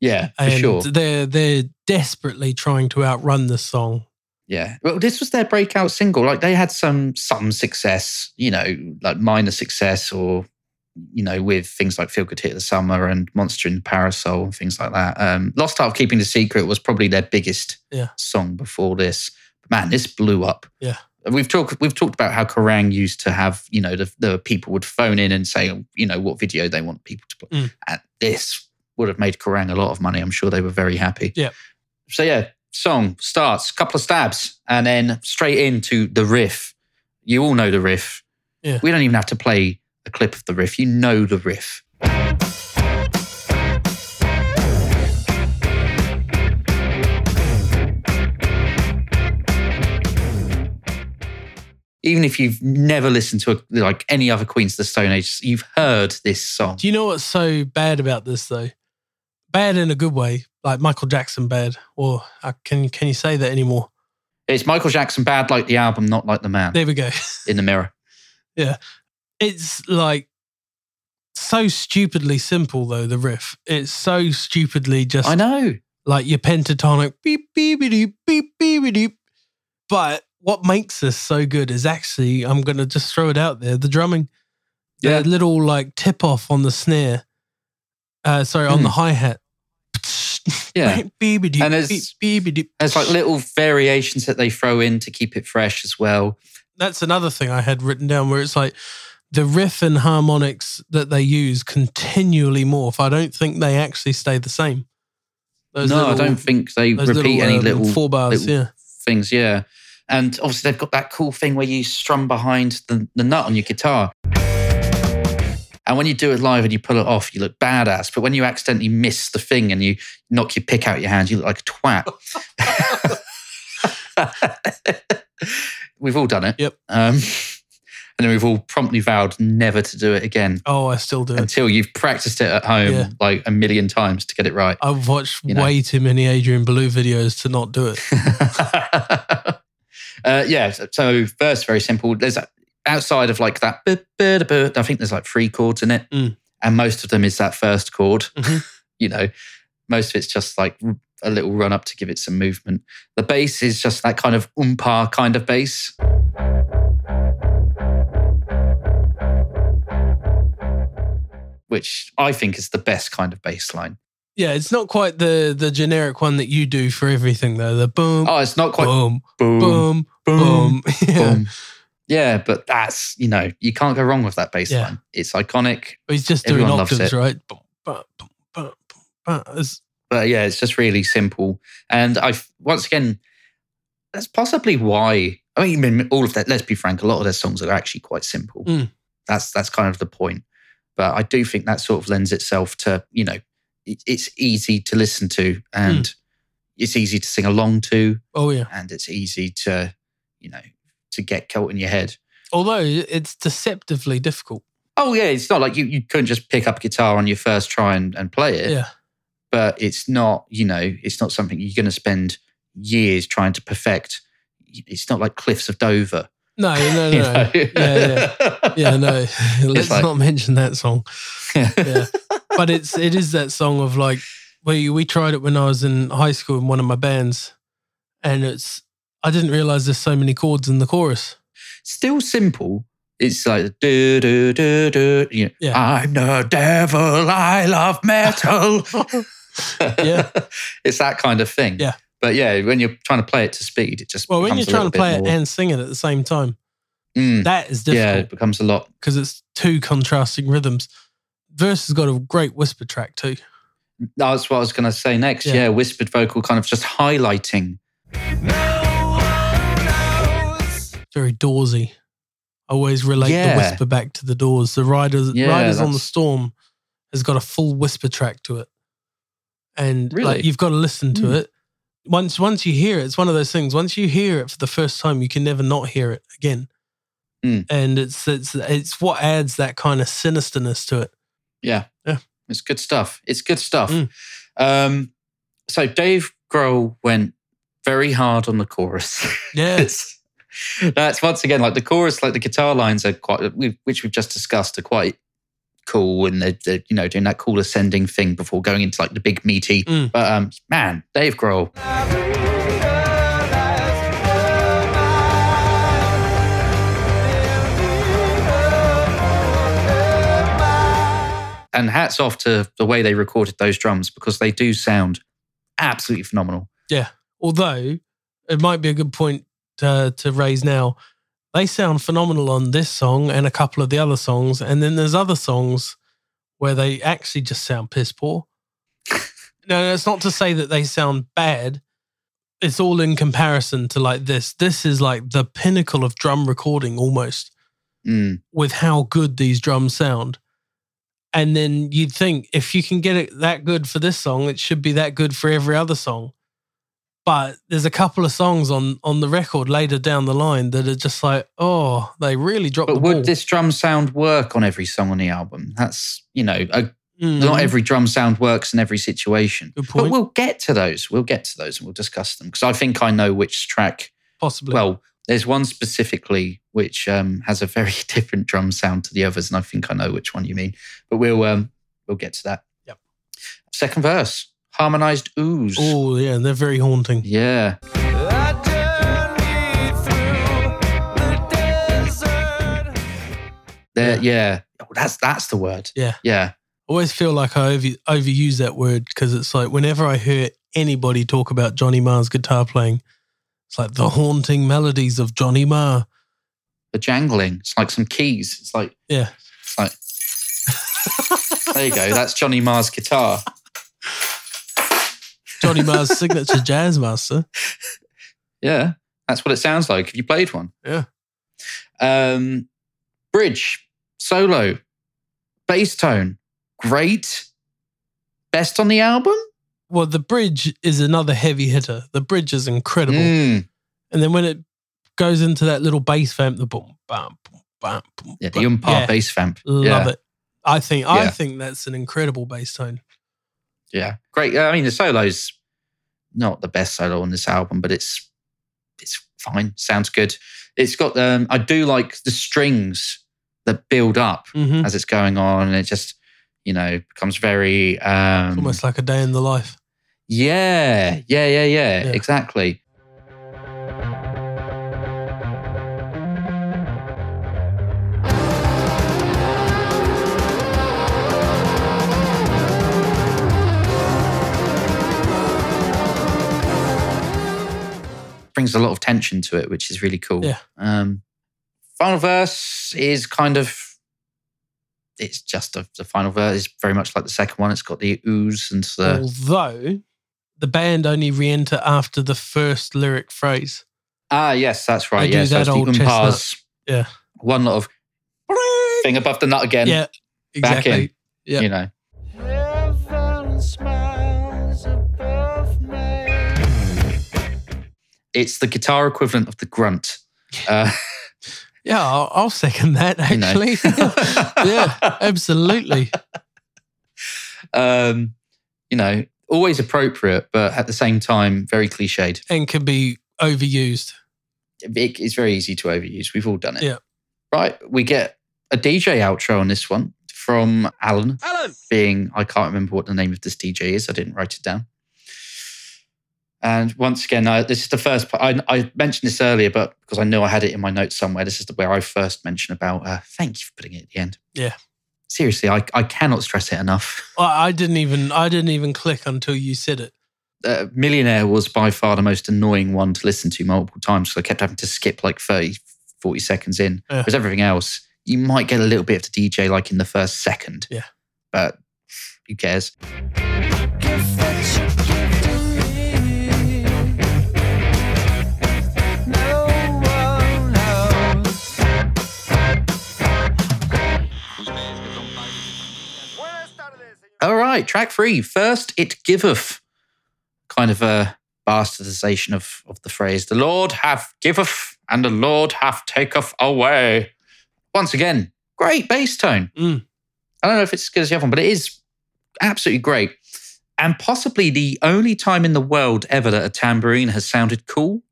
Yeah, for sure. they're they're desperately trying to outrun this song. Yeah. Well, this was their breakout single. Like they had some some success, you know, like minor success or you know, with things like Feel Good Hit of the Summer and Monster in the Parasol and things like that. Um, Lost Art of Keeping the Secret was probably their biggest Yeah. song before this. But man, this blew up. Yeah. We've talked we've talked about how Kerrang used to have, you know, the, the people would phone in and say, you know, what video they want people to play. Mm. And this would have made Kerrang a lot of money. I'm sure they were very happy. Yeah. So yeah, song starts, couple of stabs, and then straight into the riff. You all know the riff. Yeah. We don't even have to play a clip of the riff. You know the riff. Even if you've never listened to a, like any other Queens of the Stone Age, you've heard this song. Do you know what's so bad about this though? Bad in a good way, like Michael Jackson bad. Or uh, can can you say that anymore? It's Michael Jackson bad like the album, not like the man There we go. in the mirror. Yeah, it's like so stupidly simple though. The riff. It's so stupidly just I know. like your pentatonic beep beep beep beep beep beep. But what makes this so good is actually I'm gonna just throw it out there the drumming, Yeah. the little like tip off on the snare. Uh, sorry, on Hmm. the hi hat. Yeah. and there's- There's like little variations that they throw in to keep it fresh as well. that's another thing I had written down where it's like the riff and harmonics that they use continually morph. I don't think they actually stay the same. Those no, I don't think they repeat any um, little four bars. little yeah, things. Yeah. And obviously, they've got that cool thing where you strum behind the, the nut on your guitar. And when you do it live and you pull it off, you look badass. But when you accidentally miss the thing and you knock your pick out your hand, you look like a twat. we've all done it. Yep. Um, and then we've all promptly vowed never to do it again oh, I still do it. until you've practiced it at home Yeah. like a million times to get it right. I've watched you know. way too many Adrian Blue videos to not do it. uh, yeah. So, so verse very simple. There's outside of like that. bu- bu- da- bu- I think there's like three chords in it, Mm. and most of them is that first chord. Mhm. you know, most of it's just like a little run up to give it some movement. The bass is just that kind of umpa kind of bass. Which I think is the best kind of bass line. Yeah, it's not quite the the generic one that you do for everything though. The boom, Oh, it's not quite boom, boom, boom, boom, boom. Yeah. boom. Yeah, but that's you know you can't go wrong with that bass line. It's iconic. But he's just doing Everyone loves octaves, right? Boom, ba, boom, ba, boom, ba. It's- But yeah, it's just really simple. And I once again, that's possibly why. I mean, all of that. Let's be frank. A lot of their songs are actually quite simple. Mm. That's that's kind of the point. But I do think that sort of lends itself to you know, it, it's easy to listen to and it's easy to sing along to, Oh yeah. and it's easy to you know to get caught in your head. Although it's deceptively difficult. Oh yeah, it's not like you, you couldn't just pick up a guitar on your first try and, and play it. Yeah. But it's not, you know, it's not something you're going to spend years trying to perfect. It's not like Cliffs of Dover. No, no, no. you no. know? Yeah, yeah. Yeah, no. Let's like- not mention that song. Yeah. But it's it is that song of like we we tried it when I was in high school in one of my bands, and it's I didn't realize there's so many chords in the chorus. Still simple. It's like do do do do. You know, Yeah. I'm the devil. I love metal. Yeah. it's that kind of thing. Yeah. But yeah, when you're trying to play it to speed, it just Well, when you're becomes a trying to play bit it and sing it at the same time, Mm, that is yeah, it becomes a lot. because it's two contrasting rhythms. Verse has got a great whisper track too. That's what I was going to say next. Yeah. Yeah. whispered vocal, kind of just highlighting. Very doorsy. I always relate Yeah. the whisper back to the doors. The riders, Yeah, riders on the storm has got a full whisper track to it, and Really? like you've got to listen to Hmm. it. Once once you hear it, it's one of those things. Once you hear it for the first time, you can never not hear it again. Hmm. And it's it's it's what adds that kind of sinisterness to it. Yeah. Yeah. It's good stuff. It's good stuff. Mm. Um, so Dave Grohl went very hard on the chorus. Yeah, It's- that's once again like the chorus, like the guitar lines are quite, which we've just discussed, are quite cool, and they're, they're, you know doing that cool ascending thing before going into like the big meaty. Mm. But um, man, Dave Grohl, and hats off to the way they recorded those drums because they do sound absolutely phenomenal. Yeah. Although it might be a good point to, to raise now. They sound phenomenal on this song and a couple of the other songs, and then there's other songs where they actually just sound piss poor. no, it's not to say that they sound bad. It's all in comparison to like this. This is like the pinnacle of drum recording almost Mm. with how good these drums sound. And then you'd think if you can get it that good for this song, it should be that good for every other song. But there's a couple of songs on on the record later down the line that are just like, oh, they really dropped But the ball. would this drum sound work on every song on the album? That's you know, a, Mm, not every drum sound works in every situation. Good But we'll get to those. We'll get to those and we'll discuss them because I think I know which track. possibly. Well, there's one specifically which um, has a very different drum sound to the others, and I think I know which one you mean. But we'll um, we'll get to that. Yep. Second verse, harmonized ooze. oh yeah, they're very haunting. Yeah. There, yeah. Oh, that's that's the word. Yeah. Yeah. I always feel like I over, overuse that word because it's like whenever I hear anybody talk about Johnny Marr's guitar playing, it's like the haunting melodies of Johnny Marr. The jangling. It's like some keys. It's like Yeah. It's like there you go. That's Johnny Marr's guitar. Johnny Marr's signature jazz master. Yeah, that's what it sounds like if you played one. Yeah. Um, bridge, solo, bass tone, great. Best on the album. Well, the bridge is another heavy hitter. The bridge is incredible. Mm. And then when it goes into that little bass vamp, the boom, bam, boom, bam, boom, Yeah, the umpar Yeah, bass vamp. Love yeah. it. I think I Yeah. think that's an incredible bass tone. Yeah, great. I mean, the solo's not the best solo on this album, but it's it's fine. Sounds good. It's got um, I do like the strings that build up Mm-hmm. as it's going on, and it just you know becomes very um, Almost like a day in the life. yeah, yeah, yeah, yeah, Yeah. exactly. Brings a lot of tension to it, which is really cool. Yeah. Um, final verse is kind of it's just a, the final verse is very much like the second one. It's got the ooze and the Although the band only re-enter after the first lyric phrase. ah yes, that's right. They do Yeah, so that old umpars. Yeah. one lot of thing above the nut again. yeah, back in. exactly. Yeah. you know. It's the guitar equivalent of the grunt. Uh, Yeah, I'll, I'll second that you know. actually. yeah, absolutely. um, you know, always appropriate, but at the same time, very cliched. And can be overused. It, it's very easy to overuse. We've all done it. Yeah. Right. We get a DJ outro on this one from Alain. Alain! Being, I can't remember what the name of this DJ is. I didn't write it down. And once again, I, this is the first part. I, I mentioned this earlier, but because I know I had it in my notes somewhere, this is the, where I first mentioned about. Uh, thank you for putting it at the end. Yeah. Seriously, I, I cannot stress it enough. I, I didn't even I didn't even click until you said it. uh, Millionaire was by far the most annoying one to listen to multiple times. because I kept having to skip like 30, 40 seconds in. Yeah. Whereas everything else, you might get a little bit of the DJ like in the first second. Yeah. But who cares? All right, track three. First, it giveth. Kind of a bastardization of, of the phrase. The Lord hath giveth and the Lord hath taketh away. Once again, great bass tone. Mm. I don't know if it's as good as the other one, but it is absolutely great. And possibly the only time in the world ever that a tambourine has sounded cool.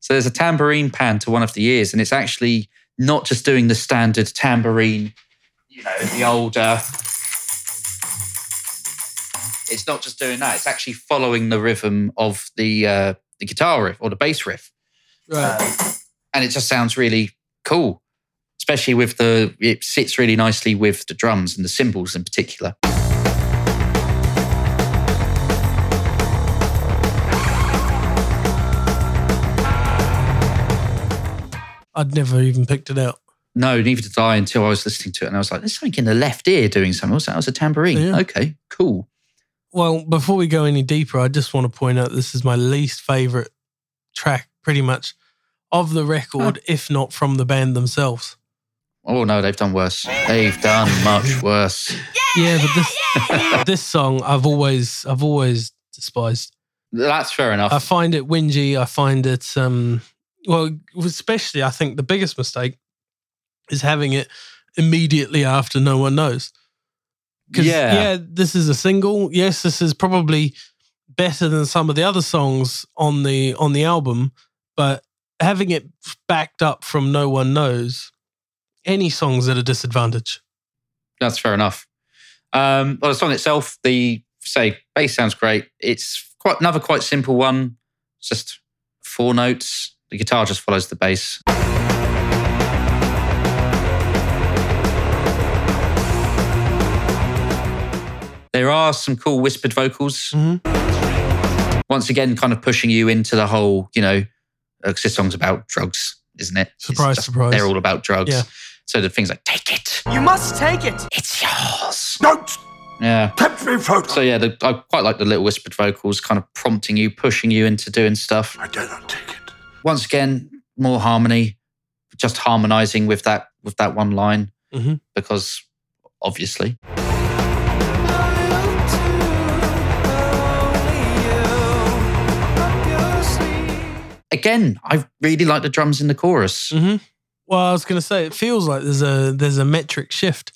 So there's a tambourine pan to one of the ears, and it's actually not just doing the standard tambourine, you know, the older. It's not just doing that. It's actually following the rhythm of the uh, the guitar riff or the bass riff, Right. and it just sounds really cool. Especially with the, it sits really nicely with the drums and the cymbals in particular. I'd never even picked it out. No, neither did I until I was listening to it, and I was like, "There's something in the left ear doing something." What's that? It was a tambourine. Yeah. Okay, cool. Well, before we go any deeper, I just want to point out this is my least favorite track, pretty much, of the record, if not from the band themselves. Oh no, they've done worse. They've done much worse. Yeah, but this this song I've always I've always despised. That's fair enough. I find it whingy. I find it um well, especially I think the biggest mistake is having it immediately after no one knows. Because Yeah. yeah, this is a single. Yes, this is probably better than some of the other songs on the on the album, but having it backed up from no one knows, any songs at a disadvantage. That's fair enough. Um, well, the song itself, the say bass sounds great. It's quite another quite simple one. It's just four notes. The guitar just follows the bass. There are some cool whispered vocals. Mhm. Once again, kind of pushing you into the whole, you know, because this song's about drugs, isn't it? Surprise, just- surprise. They're all about drugs. Yeah. So the things like, take it, You must take it. it's yours. Don't Yeah. tempt me further. So yeah, the, I quite like the little whispered vocals, kind of prompting you, pushing you into doing stuff. I dare not take it. Once again, more harmony, just harmonizing with that with that one line, Mhm. because obviously. Again, I really like the drums in the chorus. hmm Well, I was going to say it feels like there's a there's a metric shift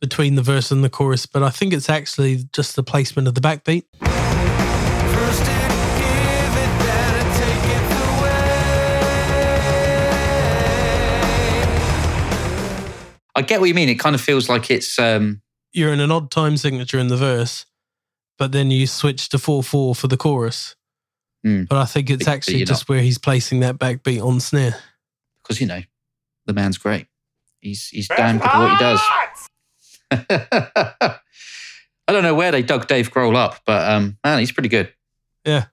between the verse and the chorus, but I think it's actually just the placement of the backbeat. First it give it, then it take it away. I get what you mean. It kind of feels like it's um, You're in an odd time signature in the verse, but then you switch to four four for the chorus. Hmm. But I think it's But- but actually you're just where he's placing that backbeat on snare. because you know the man's great. He's he's damn good at what he does. I don't know where they dug Dave Grohl up, but um, man, he's pretty good. Yeah.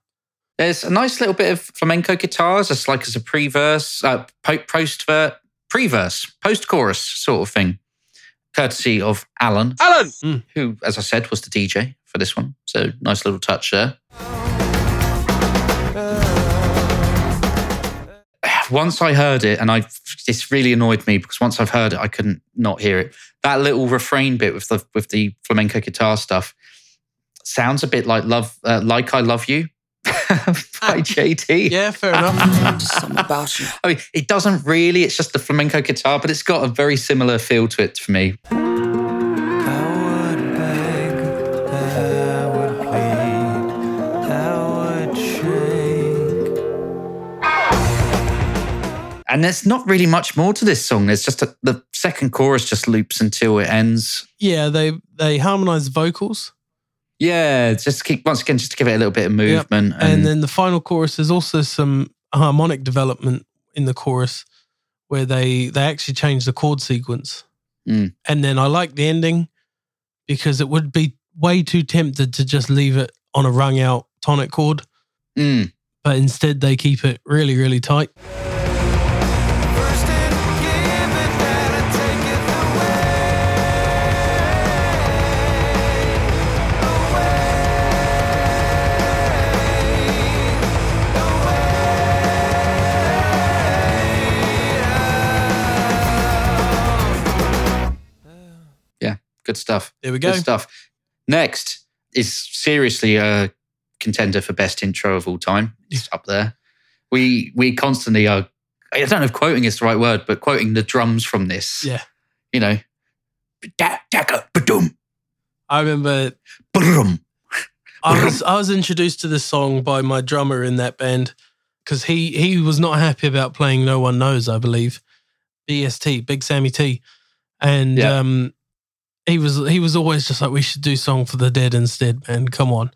There's a nice little bit of flamenco guitars, just like as a pre-verse, uh, post-verse, pre-verse, post-chorus sort of thing, courtesy of Alain, Alain! who, as I said, was the DJ for this one. So nice little touch there. Once I heard it, and I this really annoyed me because once I've heard it, I couldn't not hear it. That little refrain bit with the with the flamenco guitar stuff sounds a bit like love, uh, like I love you by JT. Yeah, fair enough. Something about you. I mean, it doesn't really. It's just the flamenco guitar, but it's got a very similar feel to it for me. And there's not really much more to this song. There's just a, the second chorus just loops until it ends. yeah, they they harmonize the vocals, Yeah, just keep once again just to give it a little bit of movement. and, then the final chorus is also some harmonic development in the chorus where they they actually change the chord sequence. Mm. And then I like the ending because it would be way too tempted to just leave it on a rung out tonic chord, Mm, but instead they keep it really really tight. Good stuff. There we go. Good stuff. Next is seriously a contender for best intro of all time. It's up there. We we constantly are. I don't know if quoting is the right word, but quoting the drums from this. Yeah. You know. I remember. I was I was introduced to this song by my drummer in that band because he he was not happy about playing No One Knows, I believe. BST, Big Sammy T. And Yeah. um he was he was always just like, we should do Song for the Dead instead, man. Come on.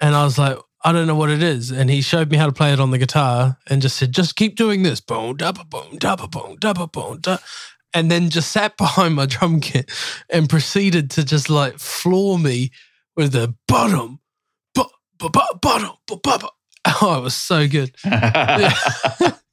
And I was like, I don't know what it is. And he showed me how to play it on the guitar and just said, just keep doing this. Boom, dabba boom, dabba boom, dabba boom, da. And then just sat behind my drum kit and proceeded to just like floor me with the bottom, bottom, bu- bu- Oh, it was so good.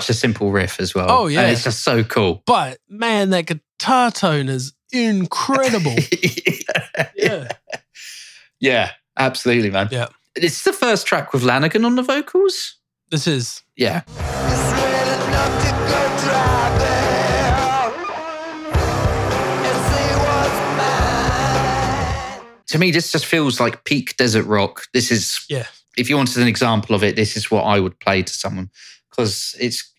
such a simple riff as well. Oh, yeah. And it's just so cool. But man, that guitar tone is incredible. yeah. Yeah, absolutely, man. Yeah. It's the first track with Lanegan on the vocals. This is. Yeah. To me, this just feels like peak desert rock. This is, Yeah. if you wanted an example of it, this is what I would play to someone because it's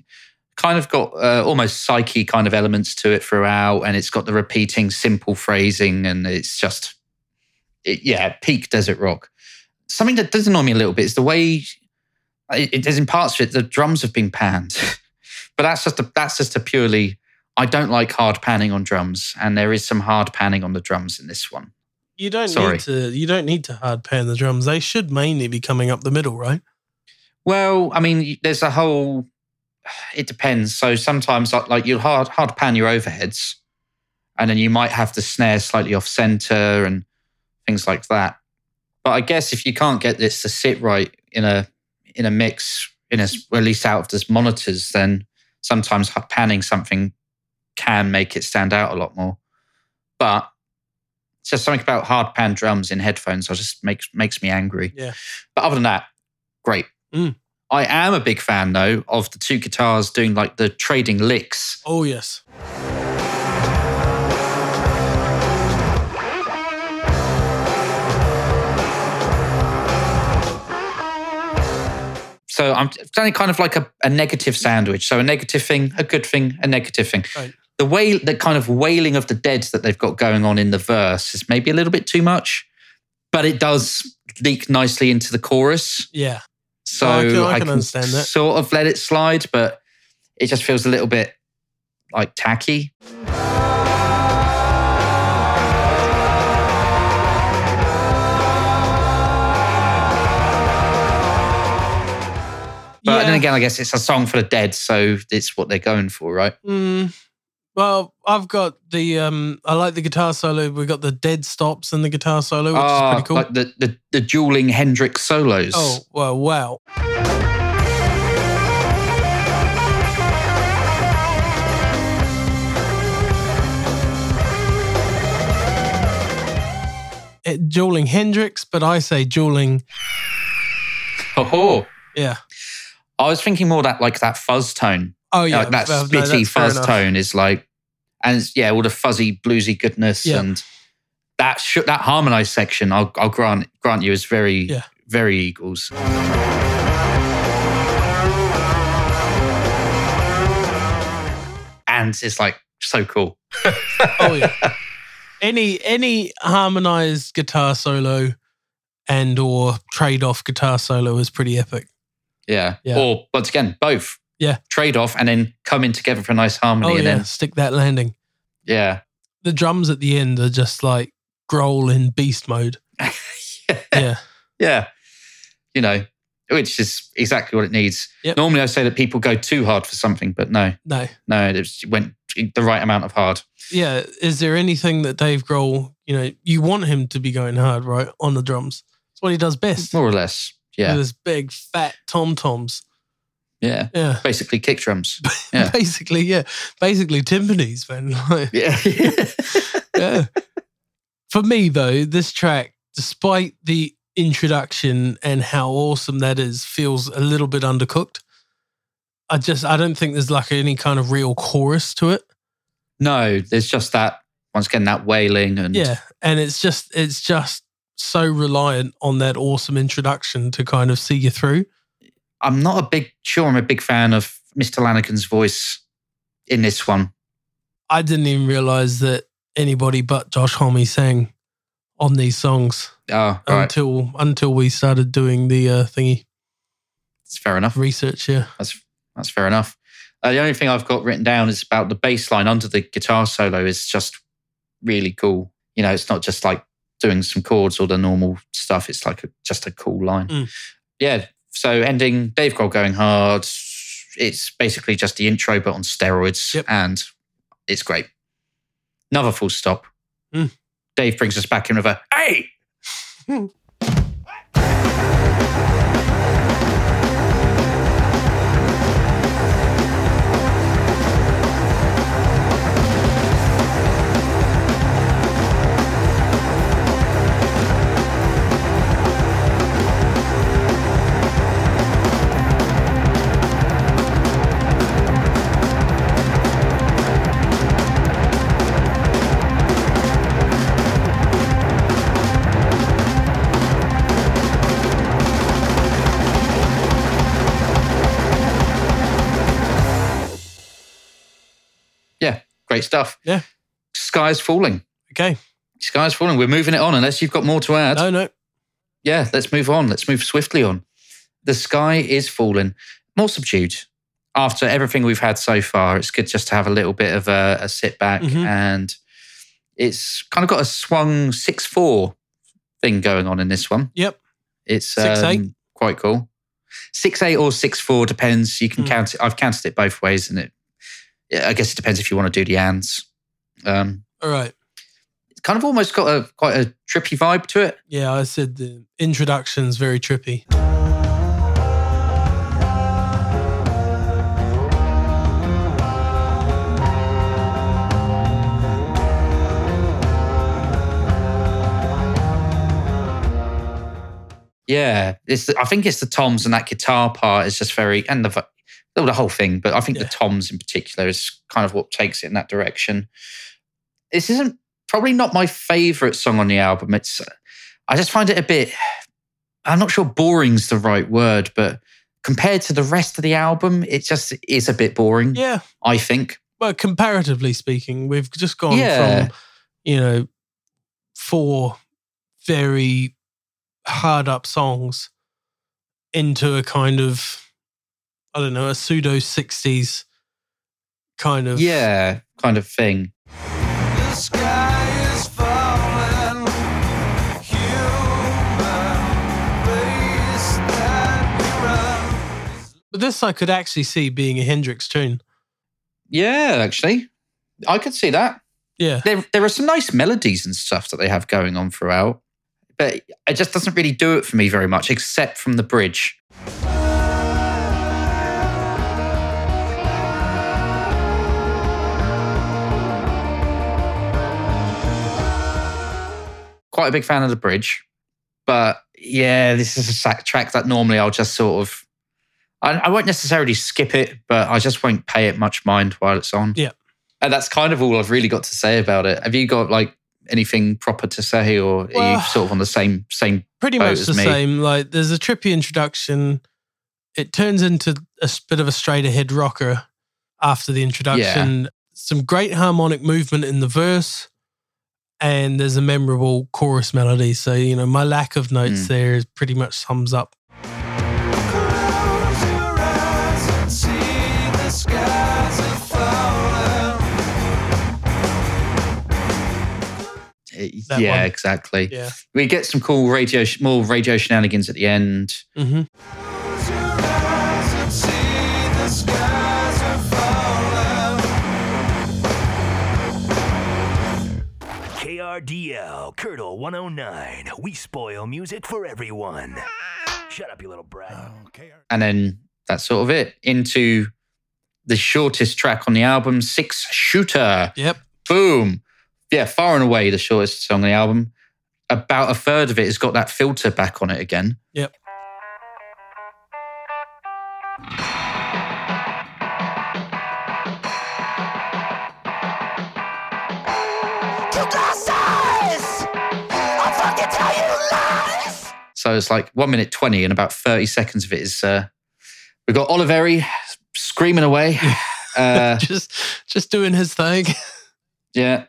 kind of got uh, almost psyche kind of elements to it throughout, and it's got the repeating simple phrasing, and it's just, it, yeah, peak desert rock. Something that does annoy me a little bit is the way it, it, there's in parts of it the drums have been panned, but that's just a, that's just a purely. I don't like hard panning on drums, and there is some hard panning on the drums in this one. You don't Sorry. need to. You don't need to hard pan the drums. They should mainly be coming up the middle, right? Well, I mean, there's a whole. It depends. So sometimes, like, you'll hard hard pan your overheads, and then you might have the snare slightly off center and things like that. But I guess if you can't get this to sit right in a in a mix, in a at least out of this monitors, then sometimes panning something can make it stand out a lot more. But it's just something about hard pan drums in headphones. I just makes makes me angry. Yeah. But other than that, great. Mm. I am a big fan though of the two guitars doing like the trading licks. Oh yes. So I'm done kind of like a, a negative sandwich. So a negative thing, a good thing, a negative thing. Right. The way the kind of wailing of the dead that they've got going on in the verse is maybe a little bit too much, but it does leak nicely into the chorus. Yeah. So I can- I can understand that. Sort of let it slide, but it just feels a little bit like tacky. But yeah. then again, I guess it's a song for the dead, so it's what they're going for, right? Mm, well, I've got the. um I like the guitar solo. We've got the dead stops in the guitar solo, which Ah, is pretty cool. Like the, the, the dueling Hendrix solos. oh well, wow. Eh, dueling Hendrix, but I say dueling. Oh, Yeah. I was thinking more that like that fuzz tone. Oh yeah. like that well, spitty fair fuzz tone is like, and yeah, all the fuzzy bluesy goodness Yeah. and that sh- that harmonized section. I'll, I'll grant grant you is very Yeah. very Eagles. And it's like so cool. Oh yeah. any any harmonized guitar solo and or trade off guitar solo is pretty epic. Yeah. Yeah. Or once again, both. Yeah. Trade off and then come in together for a nice harmony. Oh and yeah, then stick that landing. yeah. The drums at the end are just like Grohl in beast mode. Yeah. Yeah. Yeah. You know, which is exactly what it needs. Yep. Normally, I say that people go too hard for something, but no, No. no, it went the right amount of hard. Yeah. Is there anything that Dave Grohl, you know, you want him to be going hard, right? On the drums. It's what he does best. More or less, With yeah, his big fat tom toms. Yeah. Yeah. Basically, kick drums. Yeah. Basically, yeah. Basically timpanis, man. Like, Yeah, yeah. For me, though, this track, despite the introduction and how awesome that is, feels a little bit undercooked. I just, I don't think there's like any kind of real chorus to it. no, there's just that. Once again, that wailing and Yeah. And it's just, it's just so reliant on that awesome introduction to kind of see you through. I'm not a big. Sure, I'm a big fan of Mr. Lanegan's voice in this one. I didn't even realize that anybody but Josh Homme sang on these songs Oh, right, until until we started doing the uh, thingy it's fair enough. research. Yeah. That's that's fair enough. Uh, the only thing I've got written down is about the bass line under the guitar solo is just really cool. You know, it's not just like doing some chords or the normal stuff. It's like a, just a cool line. Mm. Yeah. So ending Dave Grohl going hard. It's basically just the intro but on steroids, Yep. and it's great. Another full stop. Mm. Dave brings us back in with a hey. Yeah, great stuff. Yeah. Sky's falling. Okay. Sky's falling. We're moving it on unless you've got more to add. No, no. Yeah, let's move on. Let's move swiftly on. The sky is falling, more subdued. After everything we've had so far, it's good just to have a little bit of a, a sit back Mhm. and it's kind of got a swung 6 4 thing going on in this one. Yep. It's Six, um, eight? quite cool. 6 8 or 6 4 depends. You can Mm. count it. I've counted it both ways and it, I guess it depends if you want to do the ands. Um, All right. it's kind of almost got a quite a trippy vibe to it. Yeah, I said the introduction's very trippy. Yeah, it's. I think it's the toms and that guitar part is just very, and the well, the whole thing. But I think Yeah. the toms in particular is kind of what takes it in that direction. This isn't probably not my favorite song on the album. It's. I just find it a bit. I'm not sure boring's the right word, but compared to the rest of the album, it just is a bit boring. Yeah. I think. Well, comparatively speaking, we've just gone Yeah. from, you know, four very hard up songs into a kind of, I don't know, a pseudo 60s kind of. Yeah, kind of thing. The sky is falling. Human race that we run. But this I could actually see being a Hendrix tune. Yeah, actually, I could see that. Yeah. there there are some nice melodies and stuff that they have going on throughout, but it just doesn't really do it for me very much, except from the bridge. Quite a big fan of the bridge, but yeah, this is a track that normally I'll just sort of. I, I won't necessarily skip it, but I just won't pay it much mind while it's on. Yeah. And that's kind of all I've really got to say about it. Have you got like anything proper to say, or are Well- you sort of on the same same? Pretty much the me. same. Like, there's a trippy introduction. It turns into a bit of a straight ahead rocker after the introduction. Some great harmonic movement in the verse. And there's a memorable chorus melody. So, you know, my lack of notes Mm. there is pretty much sums up. Close your eyes and see the skies are falling. That yeah, one. exactly. Yeah. We get some cool radio, more radio shenanigans at the end. hmm KRDL, Curdle 109. We spoil music for everyone. Shut up, you little brat. and then that's sort of it. Into the shortest track on the album, Six Shooter. Yep. Boom. Yeah, far and away the shortest song on the album. About a third of it has got that filter back on it again. Yep. So it's like one minute 20 and about 30 seconds of it is uh we've got Oliveri screaming away. Uh just just doing his thing. yeah.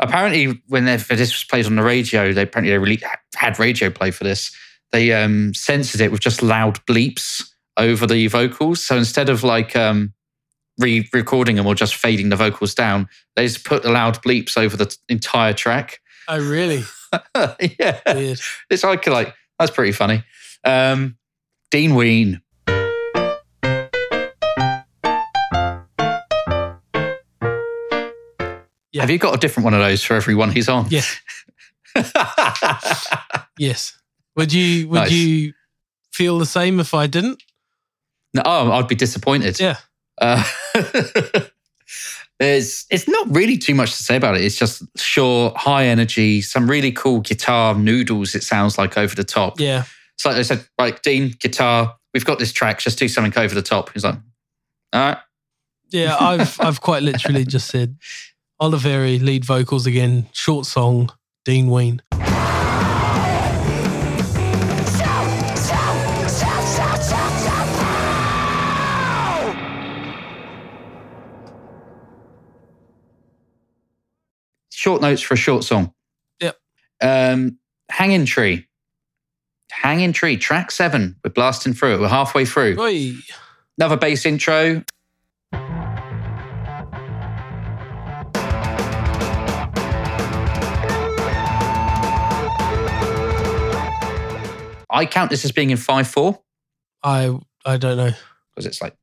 Apparently, when they- this was played on the radio, they apparently they really had radio play for this. They um, censored it with just loud bleeps over the vocals. So instead of like um, re-recording them or just fading the vocals down, they just put the loud bleeps over the t- entire track. Oh, really? yeah, Weird. it's like like that's pretty funny. Um, Dean Ween. Yeah. Have you got a different one of those for every one he's on? Yes. Yes. Would you would Nice. you feel the same if I didn't? No, oh, I'd be disappointed. Yeah. Uh, there's it's not really too much to say about it. It's just sure high energy, some really cool guitar noodles. It sounds like over the top. Yeah. It's like they said, right, Dean, guitar. We've got this track. Just do something over the top. He's like, all right. Yeah, I've I've quite literally just said Oliveri lead vocals again, short song, Dean Ween. Short notes for a short song. Yep. Um, Hanging Tree. Hanging Tree, track seven. We're blasting through it. We're halfway through. Another bass intro. I count this as being in 5 4 I I don't know. Because it's like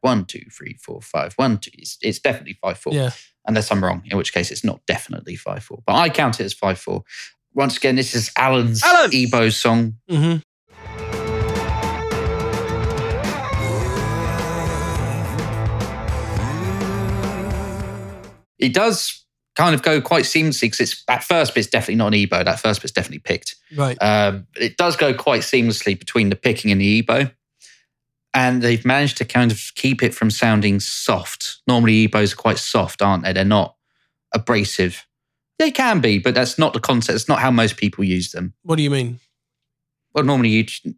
one, two, three, four, five, one, two. It's, it's definitely 5 4 Yeah. unless I'm wrong, in which case it's not definitely 5 4. But I count it as 5 4. Once again, this is Alain's Alain! EBow song. hmm It does kind of go quite seamlessly because it's that first bit's definitely not an EBow. That first bit's definitely picked. Right. Um, it does go quite seamlessly between the picking and the EBow. And they've managed to kind of keep it from sounding soft. Normally, EBows are quite soft, aren't they? They're not abrasive. They can be, but that's not the concept. It's not how most people use them. What do you mean? Well, normally you,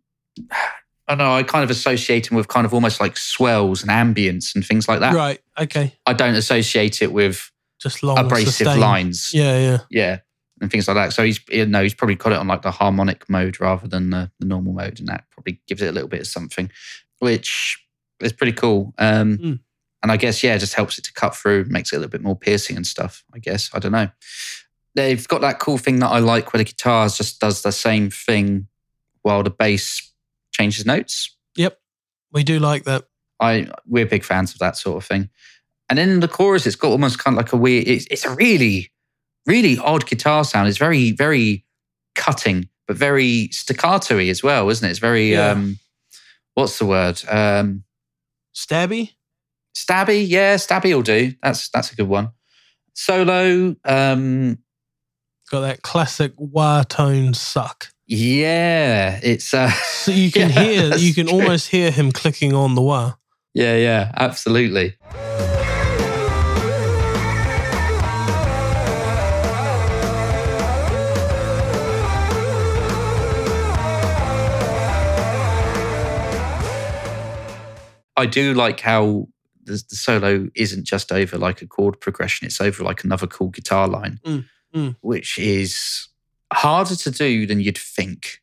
I know, I kind of associate them with kind of almost like swells and ambience and things like that. Right. Okay. I don't associate it with Just long abrasive sustained. lines. Yeah. Yeah. yeah, and things like that. So he's you know he's probably got it on like the harmonic mode rather than the, the normal mode, and that probably gives it a little bit of something, which is pretty cool. Um, Mm. And I guess yeah, it just helps it to cut through, makes it a little bit more piercing and stuff. I guess I don't know. They've got that cool thing that I like where the guitar just does the same thing while the bass changes notes. Yep. We do like that. I we're big fans of that sort of thing. And then in the chorus, it's got almost kind of like a weird. It's, it's a really, really odd guitar sound. It's very, very cutting, but very staccato-y as well, isn't it? It's very. Yeah. um What's the word? Um Stabby. Stabby, yeah, stabby will do. That's that's a good one. Solo, um Got that classic wah tone suck. yeah, it's uh So you can Yeah, hear, you can true. almost hear him clicking on the wah. yeah, yeah, absolutely. I do like how the, the solo isn't just over like a chord progression; it's over like another cool guitar line, Mm, mm. which is harder to do than you'd think.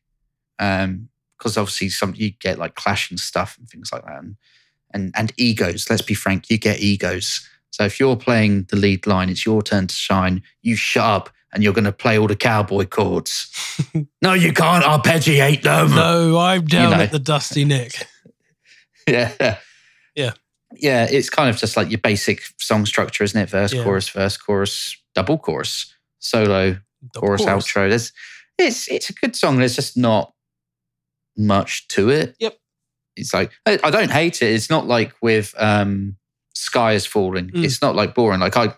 Um, because obviously some you get like clashing stuff and things like that, and and and egos. Let's be frank, you get egos. So if you're playing the lead line, it's your turn to shine. You shut up and you're going to play all the cowboy chords. no, you can't arpeggiate them. No, I'm down know. at the dusty neck. Yeah. Yeah. Yeah, it's kind of just like your basic song structure, isn't it? Verse, Yeah. chorus, verse, chorus, double chorus, solo, chorus, course. outro. There's it's it's a good song. There's just not much to it. Yep. It's like I, I don't hate it. It's not like with um Sky is Falling. Mm. It's not like boring. Like I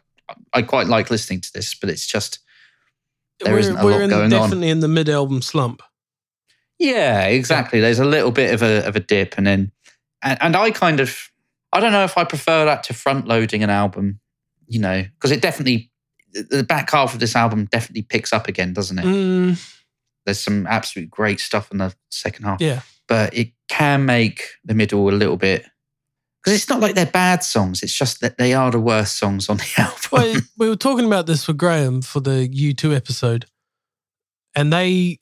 I quite like listening to this, but it's just there isn't a lot in, going on. definitely in the mid-album slump. Yeah, exactly. There's a little bit of a of a dip, and then and, and I kind of I don't know if I prefer that to front loading an album, you know, because it definitely the back half of this album definitely picks up again, doesn't it? Mm, There's some absolute great stuff in the second half, yeah. but it can make the middle a little bit because it's not like they're bad songs. It's just that they are the worst songs on the album. Well, we were talking about this with Graham for the U2 episode, and they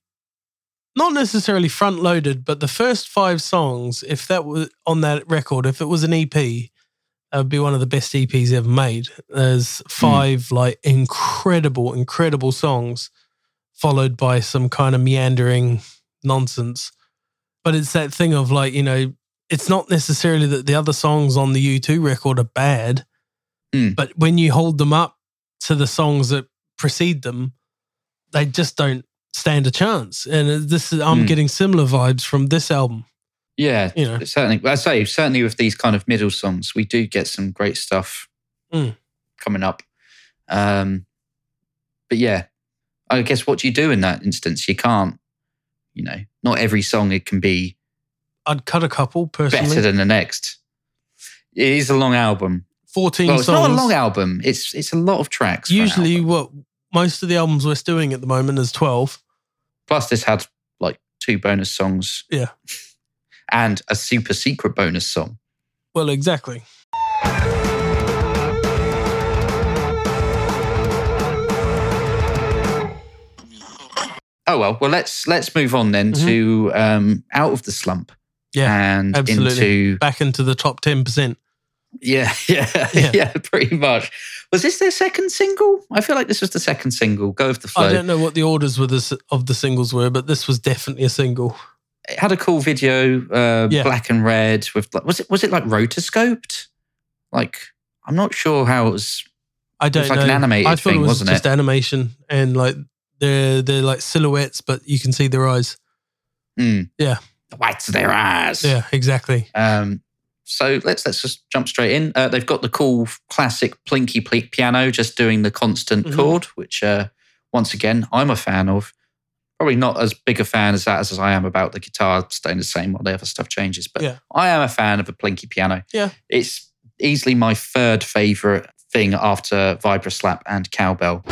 not necessarily front loaded, but the first five songs, if that was on that record, if it was an EP, that would be one of the best EPs ever made. There's hmm. five like incredible, incredible songs, followed by some kind of meandering nonsense. But it's that thing of like, you know, it's not necessarily that the other songs on the U2 record are bad. Hmm. But when you hold them up to the songs that precede them, they just don't stand a chance. And this is, I'm Hmm. getting similar vibes from this album. Yeah, You know. certainly. I say certainly with these kind of middle songs, we do get some great stuff Mm. coming up. Um, but yeah, I guess what do you do in that instance? You can't, you know, not every song it can be I'd cut a couple personally. better than the next. It is a long album. 14 Well, it's songs. not a long album. It's it's a lot of tracks. Usually, what most of the albums we're doing at the moment is 12. plus this had like two bonus songs. Yeah. and a super secret bonus song. Well, exactly. Oh well, well let's let's move on then to um, out of the slump. Mm-hmm. Yeah, and absolutely. into Back into the top 10%. Yeah, yeah, Yeah. yeah, pretty much. Was this their second single? I feel like this was the second single. Go with the flow. I don't know what the orders were this, of the singles were, but this was definitely a single. It had a cool video, uh, Yeah. black and red. With was it was it like rotoscoped? Like I'm not sure how it was. I don't was like know. an animated I thought thing, it was wasn't just it? animation and like they're they're like silhouettes, but you can see their eyes. Mm. Yeah. The whites of their eyes. Yeah, exactly. Um, so let's let's just jump straight in. Uh, they've got the cool classic plinky pl- piano, just doing the constant Mhm. chord, which uh, once again I'm a fan of. Probably not as big a fan as that as I am about the guitar staying the same while the other stuff changes, but Yeah. I am a fan of a plinky piano. Yeah. it's easily my third favorite thing after vibra slap and cowbell.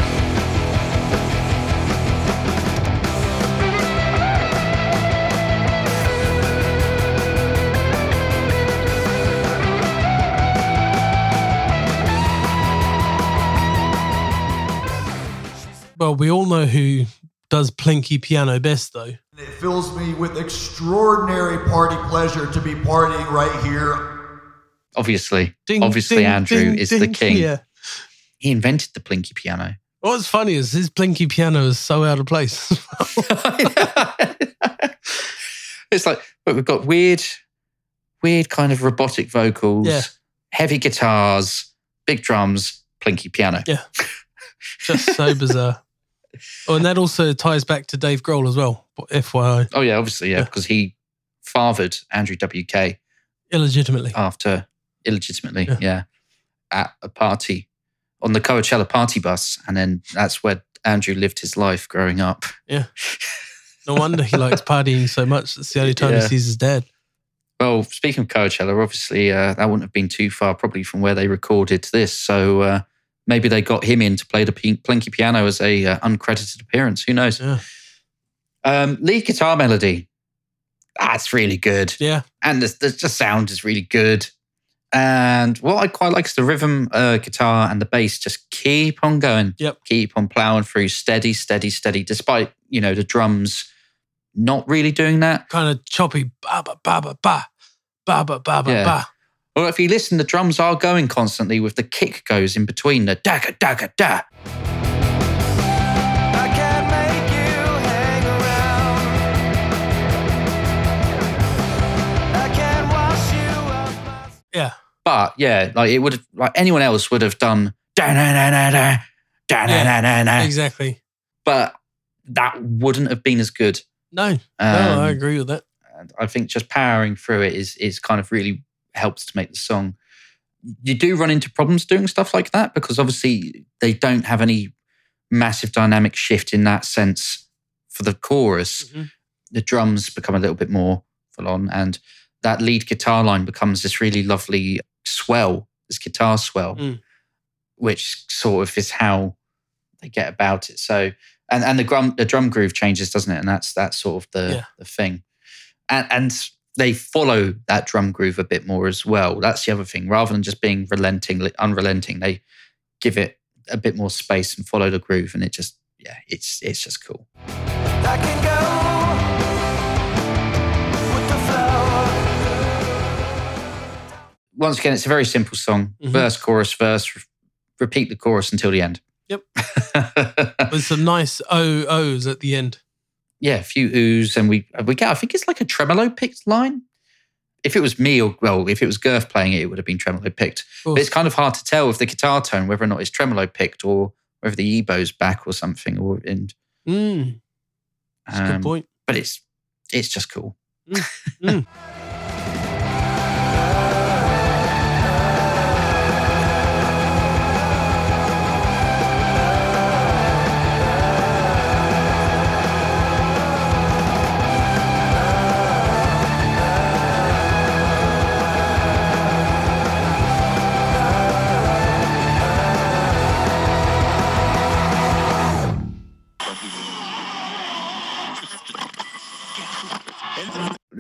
Well, we all know who does plinky piano best, though. It fills me with extraordinary party pleasure to be partying right here. Obviously, Ding, obviously ding, Andrew ding, is the king. Yeah. He invented the plinky piano. What's funny is his plinky piano is so out of place. it's like, but we've got weird, weird kind of robotic vocals, Yeah. heavy guitars, big drums, plinky piano. Yeah. Just so bizarre. Oh, and that also ties back to Dave Grohl as well. FYI, Oh yeah, obviously, yeah, Yeah. because he fathered Andrew WK illegitimately. after illegitimately, Yeah. yeah. at a party on the Coachella party bus, and then that's where Andrew lived his life growing up. Yeah. No wonder he likes partying so much. That's the only time he sees his dad. Well, speaking of Coachella, obviously uh, that wouldn't have been too far, probably from where they recorded this. So uh, maybe they got him in to play the plinky piano as a uh, uncredited appearance. Who knows? Yeah. Um, lead guitar melody. That's really good. Yeah. And the, the, the sound is really good. And what I quite like is the rhythm uh, guitar and the bass just keep on going. Yep. Keep on plowing through steady, steady, steady, despite, you know, the drums not really doing that. Kind of choppy. Ba ba ba ba ba. Ba ba ba ba. Or if you listen, the drums are going constantly with the kick goes in between the da da da da. Yeah. But yeah, like it would have, like anyone else would have done da na na na na da na na na na. Exactly. But that wouldn't have been as good. No, um, no, I um, agree with that. I think just powering through it is is kind of really helps to make the song. You do run into problems doing stuff like that because obviously they don't have any massive dynamic shift in that sense for the chorus. Mhm. The drums become a little bit more full on, and that lead guitar line becomes this really lovely swell, this guitar swell, Mm. which sort of is how they get about it. So, and and the drum the drum groove changes, doesn't it? And that's that's sort of the Yeah. the thing, and and they follow that drum groove a bit more as well. That's the other thing. Rather than just being relenting, unrelenting, they give it a bit more space and follow the groove, and it just yeah, it's it's just cool. I can go with the flow. Once again, it's a very simple song: Mhm. verse, chorus, verse. re- Repeat the chorus until the end. Yep. With some nice O O's at the end. Yeah, a few oohs, and we we get. I think it's like a tremolo picked line. If it was me or well, if it was Girth playing it, it would have been tremolo picked. But it's kind of hard to tell with the guitar tone whether or not it's tremolo picked or whether the EBow's back or something. Or and Mm, that's a um, good point. But it's it's just cool. Mm.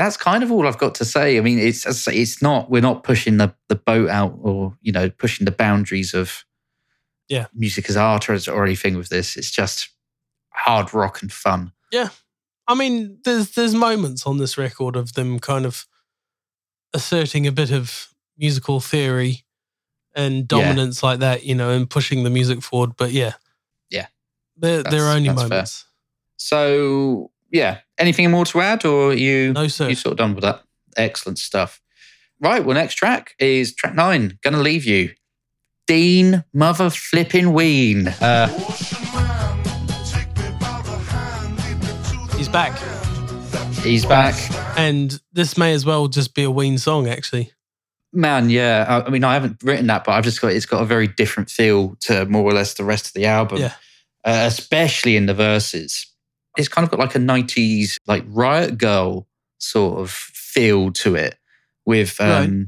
That's kind of all I've got to say. I mean, it's as I say, it's not we're not pushing the the boat out or you know pushing the boundaries of Yeah. music as art or, or anything with this. It's just hard rock and fun. Yeah, I mean, there's there's moments on this record of them kind of asserting a bit of musical theory and dominance like that, you know, and pushing the music forward. But yeah, Yeah. they're they're only that's fair. moments. So yeah, anything more to add, or you No, sir. you sort of done with that? Excellent stuff. Right, well, next track is track nine. Gonna leave you, Dean Mother Flipping Ween. Uh, He's back, he's back, and this may as well just be a Ween song, actually. man. Yeah, I, I mean, I haven't written that, but I've just got it's got a very different feel to more or less the rest of the album. Yeah. uh, especially in the verses. It's kind of got like a 90s, like Riot Girl sort of feel to it with um, Right.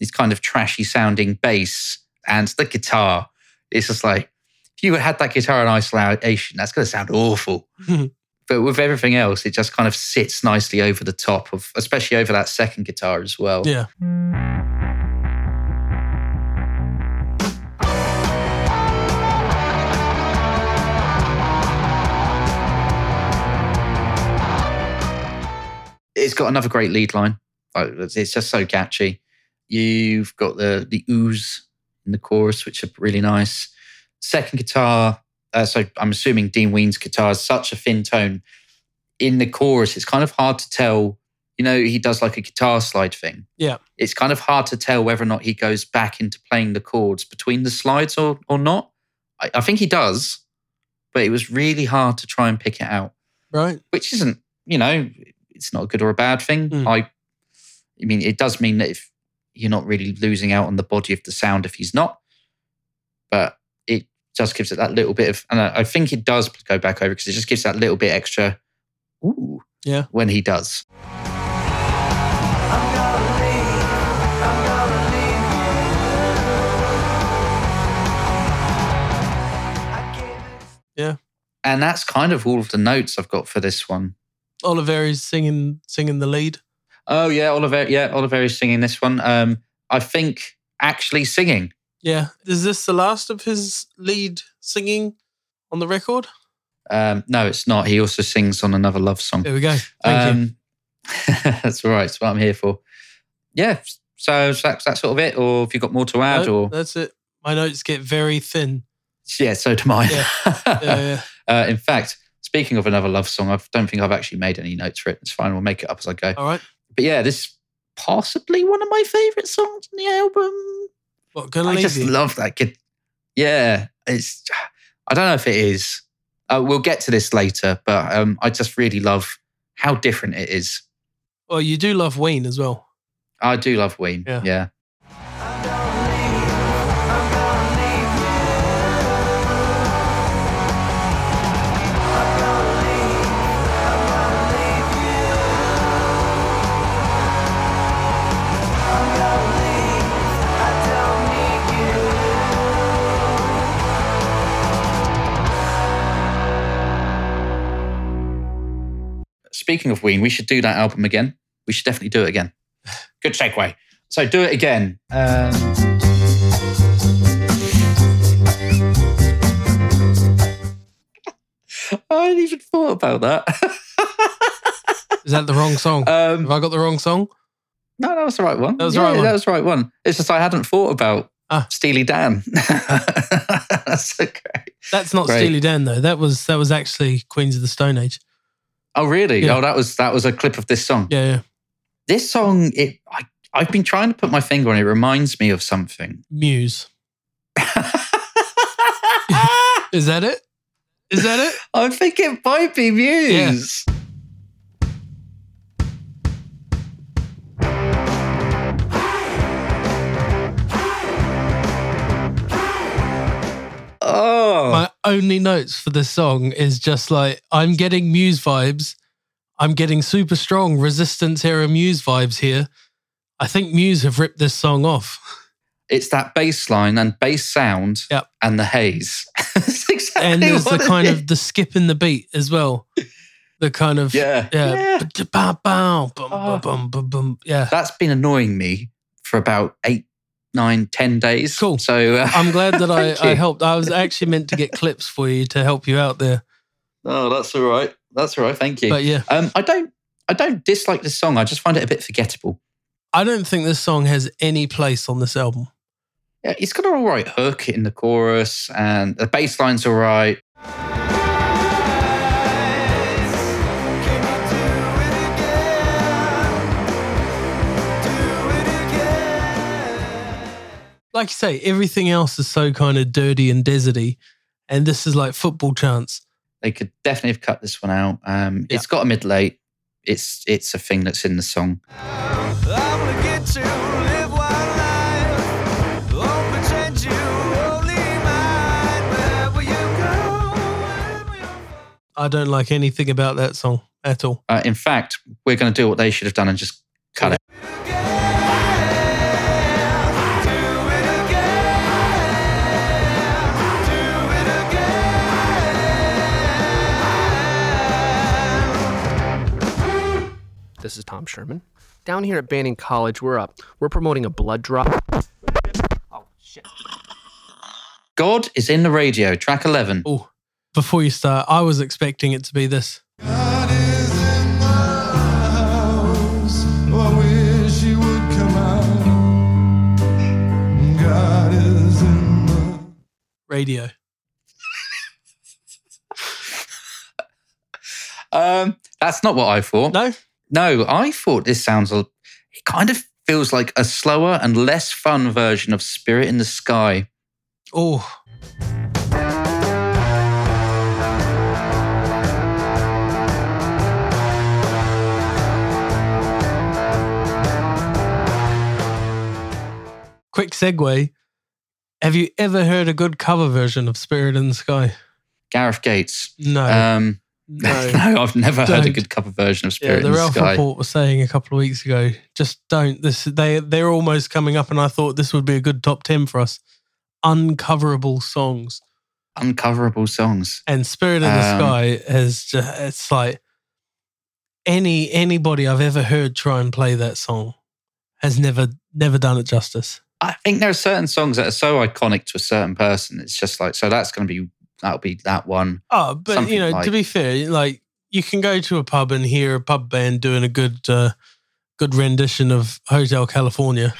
these kind of trashy sounding bass and the guitar. It's just like, if you had that guitar in isolation, that's going to sound awful. but with everything else, it just kind of sits nicely over the top of, especially over that second guitar as well. Yeah. It's got another great lead line. Like, it's it's just so catchy. You've got the the ooze in the chorus, which are really nice. Second guitar, uh, so I'm assuming Dean Ween's guitar is such a thin tone. In the chorus, it's kind of hard to tell. You know, he does like a guitar slide thing. Yeah. It's kind of hard to tell whether or not he goes back into playing the chords between the slides or or not. I, I think he does, but it was really hard to try and pick it out Right. which isn't, you know, it's not a good or a bad thing. Mm. I, I mean, it does mean that if you're not really losing out on the body of the sound if he's not, but it just gives it that little bit of, and I, I think it does go back over because it just gives that little bit extra, ooh, Yeah. when he does. I'm gonna leave. I'm gonna leave you. I gave it. And that's kind of all of the notes I've got for this one. Oliveri's singing singing the lead. Oh yeah, Oliver. Yeah, Oliveri's singing this one. Um, I think actually singing. Yeah. Is this the last of his lead singing on the record? Um, no, it's not. He also sings on another love song. There we go. Thank you. um, that's all right. That's what I'm here for. Yeah. So that's that sort of it. Or have you got more to add? No, or that's it. My notes get very thin. yeah, so do mine. Yeah. Yeah, yeah. uh, in fact, speaking of another love song, I don't think I've actually made any notes for it. It's fine. We'll make it up as I go. All right. But yeah, this is possibly one of my favorite songs in the album. What, gonna I leave just you? love that kid. Yeah, it's. I don't know if it is. Uh, we'll get to this later, but um, I just really love how different it is. well, you do love Ween as well. I do love Ween. Yeah. yeah. Speaking of Ween, we should do that album again. We should definitely do it again. Good segue. So do it again. Um, I hadn't even thought about that. Is that the wrong song? um, Have I got the wrong song? no, that was the right one. That was the Yeah, right one. That was the right one. It's just I hadn't thought about Ah. Steely Dan. That's okay. That's not Great. Steely Dan though. That was that was actually Queens of the Stone Age. Oh, really? Yeah. Oh, that was that was a clip of this song. Yeah, yeah. This song, it I, I've been trying to put my finger on it. It reminds me of something. Muse. Is that it? Is that it? I think it might be Muse. Oh, My only notes for this song is just like I'm getting Muse vibes. I'm getting super strong resistance era Muse vibes here. I think Muse have ripped this song off. it's that bass line and bass sound Yep. and the haze. That's exactly And there's the kind is. of the skip in the beat as well. The kind of Yeah. yeah, Yeah. Oh. bum. Ah. yeah. That's been annoying me for about eight, nine, ten days. Cool. So uh, I'm glad that I, I helped. I was actually meant to get clips for you to help you out there. Oh, that's all right. That's all right. Thank you. But yeah, Um, I don't, I don't dislike this song. I just find it a bit forgettable. I don't think this song has any place on this album. Yeah, it's got an all right hook in the chorus, and the bass line's all right. Like you say, everything else is so kind of dirty and deserty, and this is like football chants. They could definitely have cut this one out. Um, It's got a mid late. It's it's a thing that's in the song. I don't like anything about that song at all. Uh, in fact, we're going to do what they should have done and just cut it. This is Tom Sherman. Down here at Banning College, we're up. We're promoting a blood drop. Oh shit. God is in the radio, track eleven. Oh, before you start, I was expecting it to be this. God is in the radio. Um, that's not what I thought. No, No, I thought this sounds. a- It kind of feels like a slower and less fun version of Spirit in the Sky. oh, quick segue. Have you ever heard a good cover version of Spirit in the Sky? Gareth Gates. No, Um, no. no, I've never heard a good cover version of Yeah, Spirit the in the Ralph Sky. report was saying a couple of weeks ago, just don't. This they they're almost coming up, and I thought this would be a good top ten for us. Uncoverable songs Uncoverable songs. and Spirit in the Um, Sky has just it's like any anybody I've ever heard try and play that song has never never done it justice. I think there are certain songs that are so iconic to a certain person. It's just like so. That's going to be that'll be that one. Oh, but Something you know, to be fair, like you can go to a pub and hear a pub band doing a good uh, good rendition of Hotel California.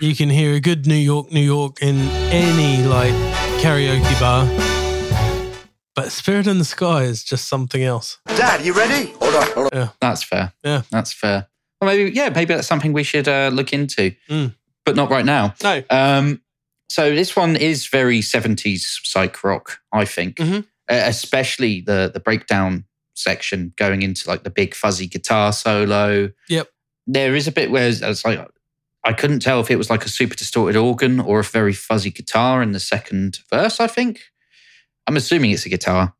You can hear a good New York, New York in any like karaoke bar. But Spirit in the Sky is just something else. Dad, you ready? Hold on, hold on. Yeah. That's fair. Yeah. That's fair. Well, maybe yeah, maybe that's something we should uh, look into, Mm. but not right now. No. Um, so this one is very seventies psych rock, I think, Mhm. Uh, especially the the breakdown section going into like the big fuzzy guitar solo. Yep. There is a bit where it's like I couldn't tell if it was like a super distorted organ or a very fuzzy guitar in the second verse. I think I'm assuming it's a guitar.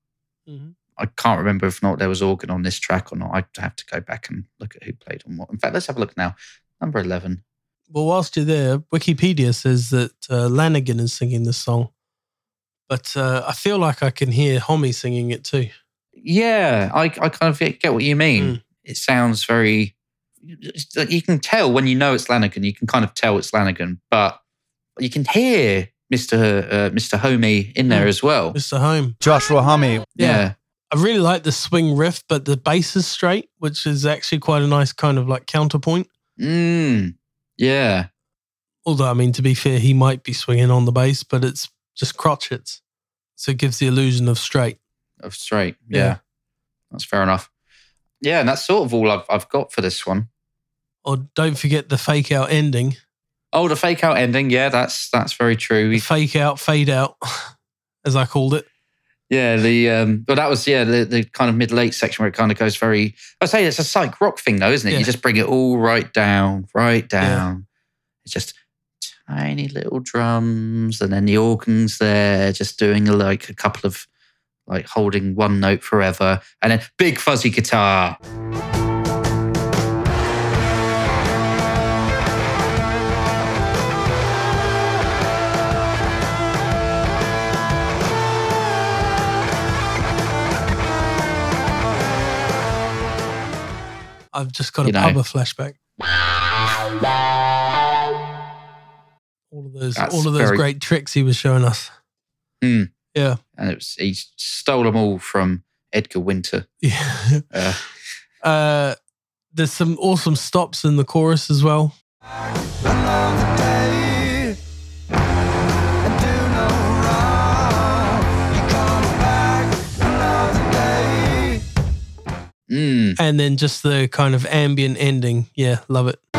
Mhm. I can't remember if not there was organ on this track or not. I'd have to go back and look at who played on what. In fact, let's have a look now. Number eleven. Well, whilst you're there, Wikipedia says that uh, Lanegan is singing this song, but uh, I feel like I can hear Homme singing it too. Yeah, I, I kind of get what you mean. Mm. It sounds very. You can tell when you know it's Lanegan. You can kind of tell it's Lanegan, but you can hear Mister uh, Mister Homme in there Mm. as well. Mr. Home. Joshua Homme. Yeah, I really like the swing riff, but the bass is straight, which is actually quite a nice kind of like counterpoint. mm, yeah, Although, I mean, to be fair, he might be swinging on the bass, but it's just crotchets. So it gives the illusion of straight. of straight. Yeah. Yeah. that's fair enough. Yeah, and that's sort of all I've I've got for this one. Or don't forget the fake out ending. Oh, the fake out ending. Yeah, that's that's very true. The fake out, fade out, as I called it. Yeah, the um, but that was yeah the, the kind of mid late section where it kind of goes very. I say it's a psych rock thing though, isn't it? Yeah. You just bring it all right down, right down. It's just tiny little drums, and then the organs there, just doing like a couple of like holding one note forever, and then big fuzzy guitar. I've just got a You know. pubber flashback. All of those, That's all of those very- great tricks he was showing us. Hmm. Yeah, and it was he stole them all from Edgar Winter. yeah. Uh, Uh, there's some awesome stops in the chorus as well. And then just the kind of ambient ending. Yeah, love it.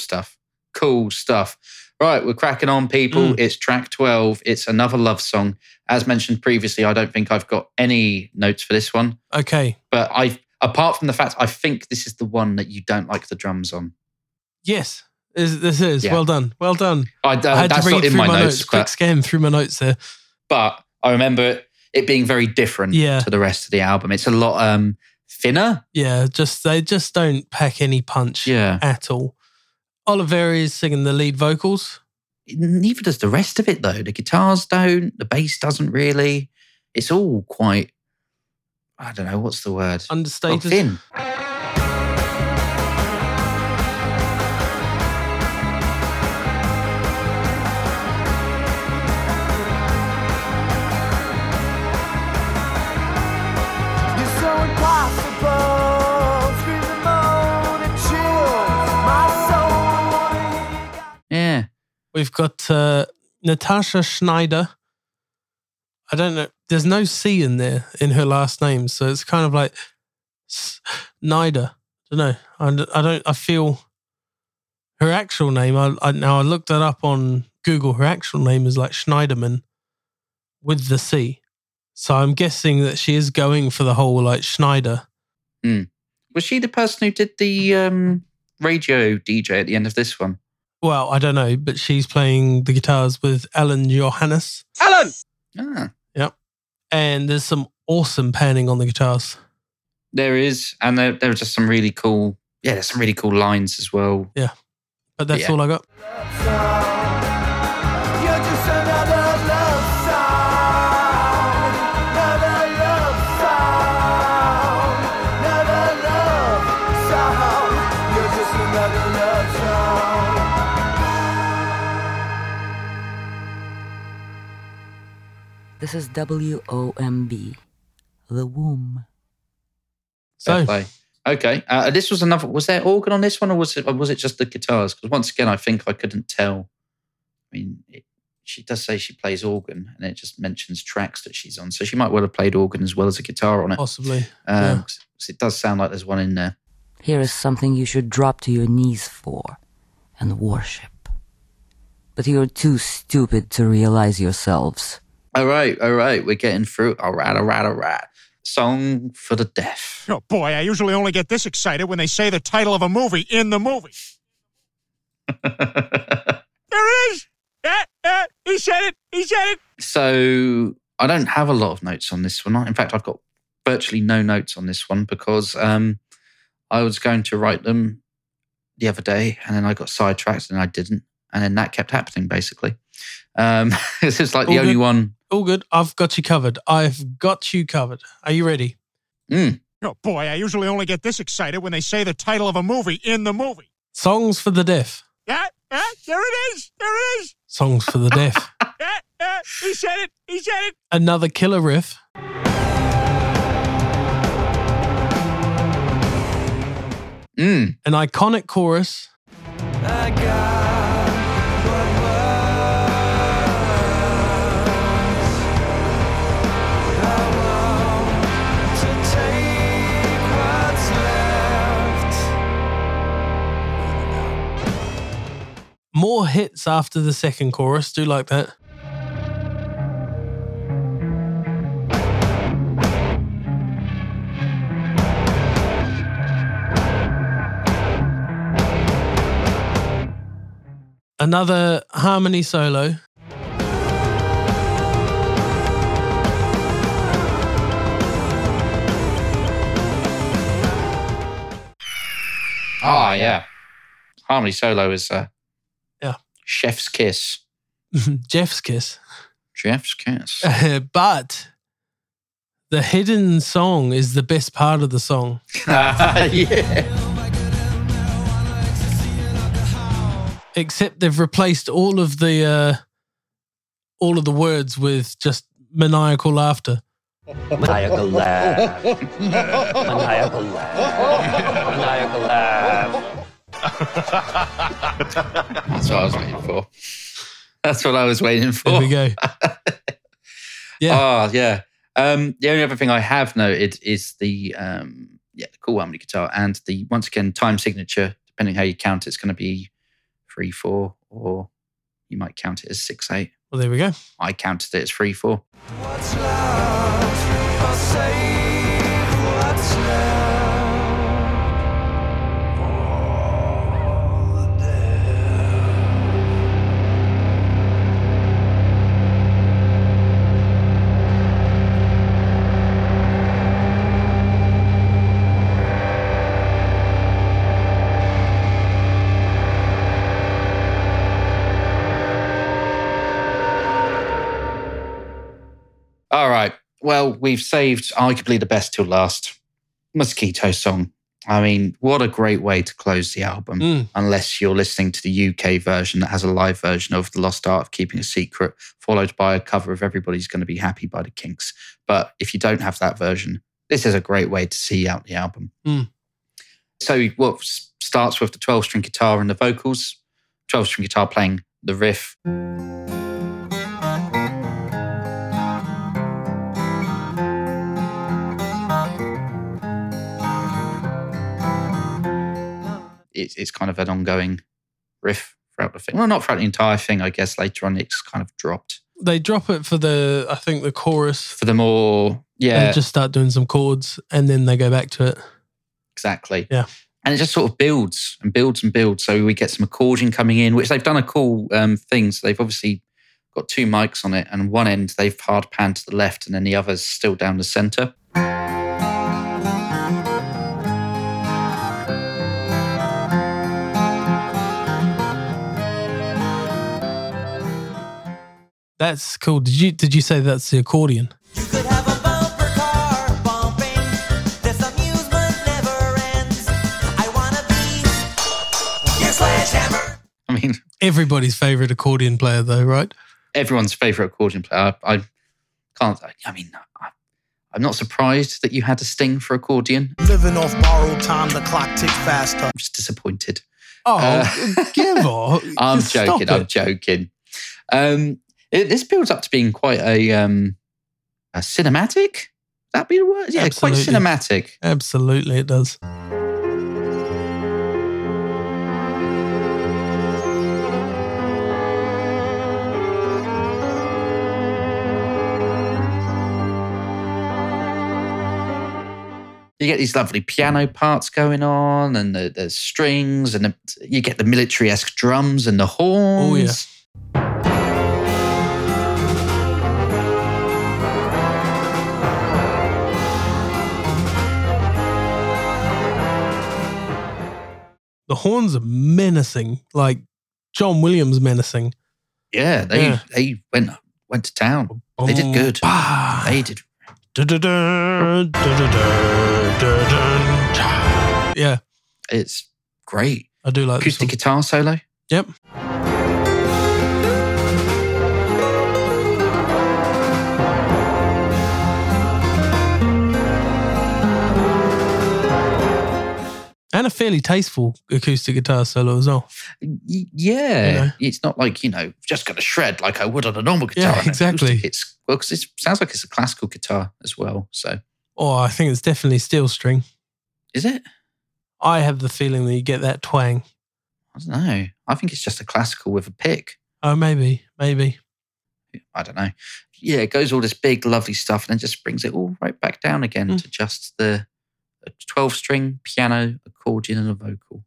Stuff. Cool stuff. Right, we're cracking on, people. Mm. It's track 12. It's another love song. As mentioned previously, I don't think I've got any notes for this one. Okay. But I, apart from the fact I think this is the one that you don't like the drums on. Yes, this, this is. Yeah. Well done. Well done. I, uh, I had to that's read not in through my, my, notes, notes. Quick scan through my notes there. but I remember it being very different Yeah. to the rest of the album. It's a lot um, thinner. Yeah, just they just don't pack any punch Yeah. at all. Oliveri is singing the lead vocals. Neither does the rest of it, though. The guitars don't, the bass doesn't really. It's all quite, I don't know, what's the word? Understated. thin. We've got uh, Natasha Shneider. I don't know. There's no C in there in her last name, so it's kind of like Schneider. I don't know. I, I don't. I feel her actual name. I, I now I looked that up on Google. Her actual name is like Schneiderman with the C. So I'm guessing that she is going for the whole like Schneider. Was she the person who did the um, radio DJ at the end of this one? Well, I don't know, but she's playing the guitars with Alain Johannes. Alain! Ah, And there's some awesome panning on the guitars. There is, and there, there are just some really cool. Yeah, there's some really cool lines as well. Yeah. But that's Yeah. all I got. This is WOMB, the womb. So, play. Okay, uh, this was another. Was there organ on this one, or was it? Or was it just the guitars? Because once again, I think I couldn't tell. I mean, it, she does say she plays organ, and it just mentions tracks that she's on, so she might well have played organ as well as a guitar on it. possibly. Um, yeah. 'cause it does sound like there's one in there. Here is something you should drop to your knees for and worship. But you're too stupid to realize yourselves. All right, all right, we're getting through. All right, all right, all right. Song for the deaf. Oh boy, I usually only get this excited when they say the title of a movie in the movie. there it is. Yeah, yeah, he said it. He said it. So I don't have a lot of notes on this one. In fact, I've got virtually no notes on this one because um, I was going to write them the other day, and then I got sidetracked, and I didn't, and then that kept happening basically. Um, this is like the only one. All good. I've got you covered. I've got you covered. Are you ready? Mm. Oh boy, I usually only get this excited when they say the title of a movie in the movie. Songs for the deaf. Yeah, yeah, there it is. There it is. Songs for the deaf. Yeah, yeah, he said it. He said it. Another killer riff. Mm. An iconic chorus. More hits after the second chorus. Do like that. Another harmony solo. Oh yeah, harmony solo is uh. Chef's kiss. Jeff's kiss. Jeff's kiss. but the hidden song is the best part of the song. yeah. Except they've replaced all of the uh, all of the words with just maniacal laughter. Maniacal laugh. Maniacal laugh. Maniacal laugh. That's what I was waiting for. That's what I was waiting for. There we go. Yeah. Oh, yeah. Um, the only other thing I have noted is the um, yeah, the cool harmony guitar and the once again time signature. Depending how you count, it's going to be three four, or you might count it as six eight. Well, there we go. I counted it as three four. Well, we've saved arguably the best till last. Mosquito song. I mean, what a great way to close the album. Mm. Unless you're listening to the UK version that has a live version of The Lost Art of Keeping a Secret, followed by a cover of Everybody's Gonna Be Happy by the Kinks. But if you don't have that version, this is a great way to see out the album. Mm. So, what starts with the 12 string guitar and the vocals, 12 string guitar playing the riff. It's, it's kind of an ongoing riff throughout the thing. Well, not throughout the entire thing, I guess. Later on, it's kind of dropped They drop it for the, I think, the chorus. for the more, yeah, They just start doing some chords and then they go back to it. exactly. Yeah. And it just sort of builds and builds and builds. So we get some accordion coming in, which they've done a cool um, thing. So they've obviously got two mics on it, and one end they've hard panned to the left, and then the other's still down the center. That's cool. Did you did you say that's the accordion? I mean, Everybody's favorite accordion player, though, right? everyone's favorite accordion player. I, I can't. I mean, I, I'm not surprised that you had a sting for accordion. Living off borrowed time, the clock ticks faster. I'm just disappointed. Oh, Uh, give off! I'm Stop joking. I'm joking. Um, it, this builds up to being quite a um, a cinematic. That be the word? Yeah, Absolutely. quite cinematic. Absolutely, it does. You get these lovely piano parts going on, and the, the strings, and the, you get the military esque drums and the horns. Oh, yeah. The horns are menacing, like John Williams menacing. Yeah, they Yeah. they went went to town. They did good. Bah. They did. Yeah, It's great. I do like Acoustic guitar solo. Yep. And a fairly tasteful acoustic guitar solo as well. Yeah, You know? it's not like you know just going to shred like I would on a normal guitar. an exactly. acoustic. It's well because it sounds like it's a classical guitar as well. So Oh, I think it's definitely steel string. is it? I have the feeling that you get that twang. I don't know. I think it's just a classical with a pick. Oh, maybe, maybe. I don't know. Yeah, it goes all this big, lovely stuff, and then just brings it all right back down again Hmm. to just the a 12 string piano, accordion, and a vocal.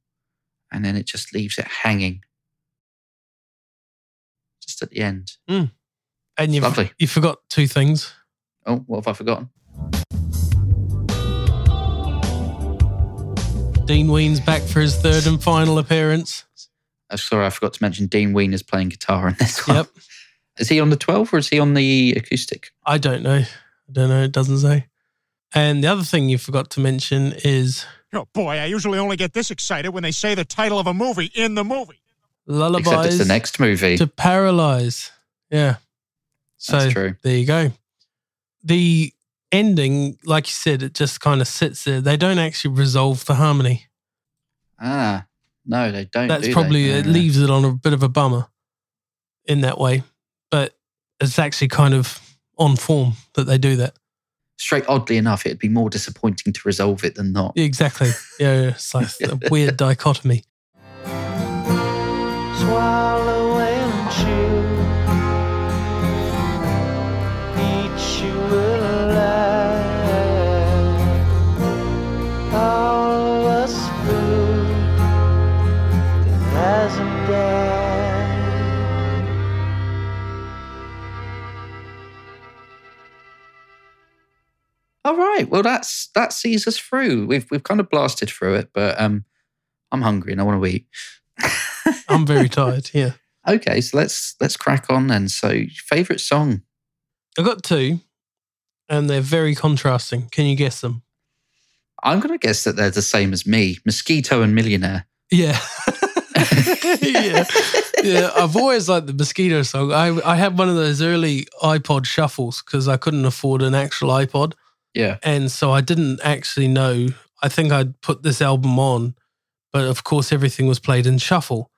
And then it just leaves it hanging just at the end. Hmm. And you Lovely. you forgot two things. Oh, what have I forgotten? Dean Ween's back for his third and final appearance. Oh, sorry, I forgot to mention Dean Ween is playing guitar in this one. Yep. Is he on the 12 or is he on the acoustic? I don't know. I don't know. It doesn't say. And the other thing you forgot to mention is Oh boy, I usually only get this excited when they say the title of a movie in the movie. lullabies Except it's the next movie. to paralyze. Yeah. So That's true. there you go. The ending, like you said, it just kind of sits there. They don't actually resolve the harmony. Ah, no, they don't. That's do they? probably it No. leaves it on a bit of a bummer in that way. But it's actually kind of on form that they do that. Straight, oddly enough, it'd be more disappointing to resolve it than not. Yeah, exactly. Yeah, yeah. it's like a weird dichotomy. Swallow All right. Well, that's that sees us through. We've we've kind of blasted through it, but um, I'm hungry and I want to eat. I'm very tired. Yeah. Okay, so let's let's crack on then. So, favorite song? I've got two, and they're very contrasting. Can you guess them? I'm gonna guess that they're the same as me. Mosquito and Millionaire. Yeah. yeah. Yeah. I've always liked the mosquito song. I, I had one of those early iPod shuffles because I couldn't afford an actual iPod. Yeah. And so I didn't actually know. I think I'd put this album on, but of course, everything was played in shuffle.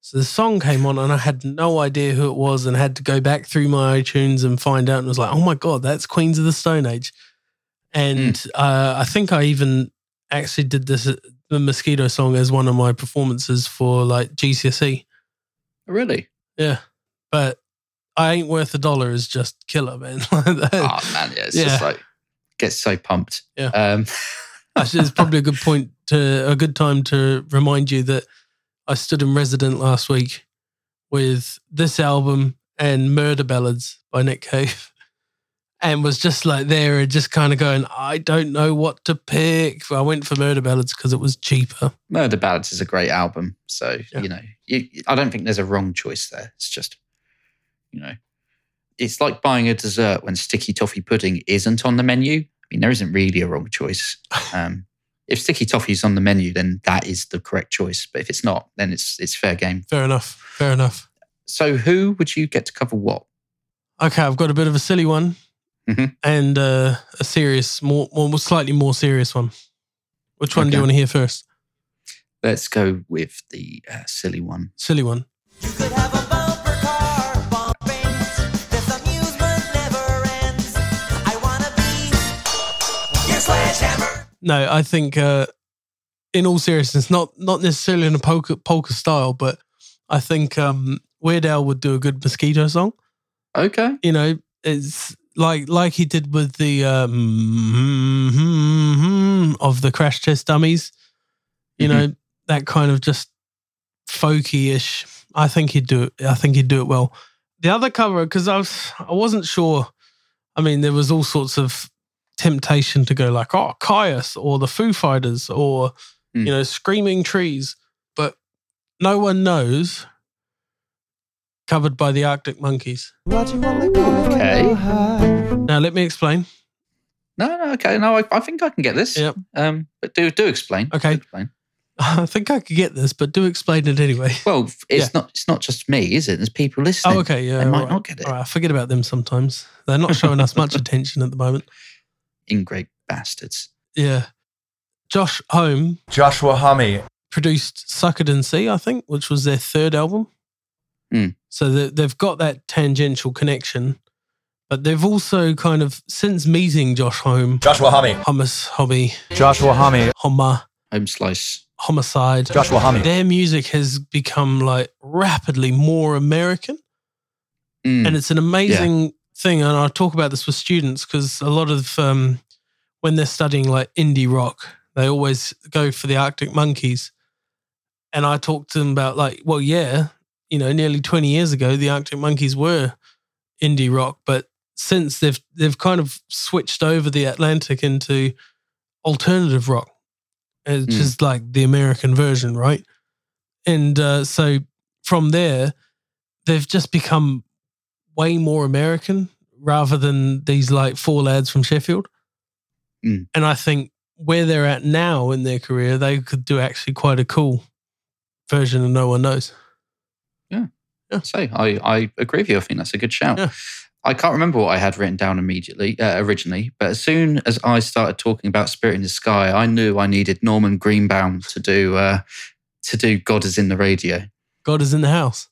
So the song came on, and I had no idea who it was, and had to go back through my iTunes and find out. And was like, oh my God, that's Queens of the Stone Age. And mm. uh, I think I even actually did this, uh, the Mosquito song, as one of my performances for like GCSE. Really? Yeah. But I Ain't Worth a Dollar is just killer, man. Oh man, yeah, it's Yeah. just like gets so pumped. Yeah. Um, Actually, it's probably a good point to a good time to remind you that I stood in Resident last week with this album and Murder Ballads by Nick Cave. And was just like there and just kind of going, I don't know what to pick. I went for Murder Ballads because it was cheaper. Murder Ballads is a great album. So, you know, you, I don't think there's a wrong choice there. It's just, you know, it's like buying a dessert when sticky toffee pudding isn't on the menu. I mean, there isn't really a wrong choice. Um, if sticky toffee is on the menu, then that is the correct choice. But if it's not, then it's it's fair game. Fair enough. Fair enough. So, who would you get to cover what? Okay, I've got a bit of a silly one Mhm. and uh, a serious, more, more, slightly more serious one. Which one do you want to hear first? Let's go with the uh, silly one. Silly one. No, I think, uh, in all seriousness, not not necessarily in a polka, polka style, but I think um, Weird Al would do a good mosquito song. Okay. You know, it's like like he did with the um, of the Crash Test Dummies. You know, that kind of just folky-ish. I think he'd do it. I think he'd do it well. The other cover, because I was I wasn't sure. I mean, there was all sorts of temptation to go like, oh, Kyuss or the Foo Fighters or you know, Screaming Trees, but no one knows. Covered by the Arctic Monkeys. Okay. Now let me explain. No, no, okay. No, I, I think I can get this. Yep. Um, but do do explain. Okay. Do explain. I think I could get this, but do explain it anyway. Well, it's Yeah. not it's not just me, is it? There's people listening. Oh, okay, yeah. They might right. not get it. All right, I forget about them sometimes. They're not showing us much attention at the moment. Ingrate bastards. Yeah. Josh Homme Joshua Homme. produced Suck It and See, I think, which was their third album. Hmm. So they- they've got that tangential connection, but they've also kind of, since meeting Josh Homme, Joshua Homme. Hummus, Hobby, Joshua Homme. Homer, Home slice. Homicide, Joshua Homme. their music has become like rapidly more American. Mm. and it's an amazing thing and i talk about this with students because a lot of um, when they're studying like indie rock they always go for the arctic monkeys. And i talk to them about like well yeah you know nearly 20 years ago the arctic monkeys were indie rock but since they've they've kind of switched over the atlantic into alternative rock which Mm. is like the american version right? And uh, so from there they've just become way more American rather than these like four lads from Sheffield. Mm. And I think where they're at now in their career, they could do actually quite a cool version of No One Knows. Yeah. yeah. So I, I agree with you. I think that's a good shout. Yeah. I can't remember what I had written down immediately, uh, originally, but as soon as I started talking about Spirit in the Sky, I knew I needed Norman Greenbaum to do uh, to do God is in the radio. God is in the house.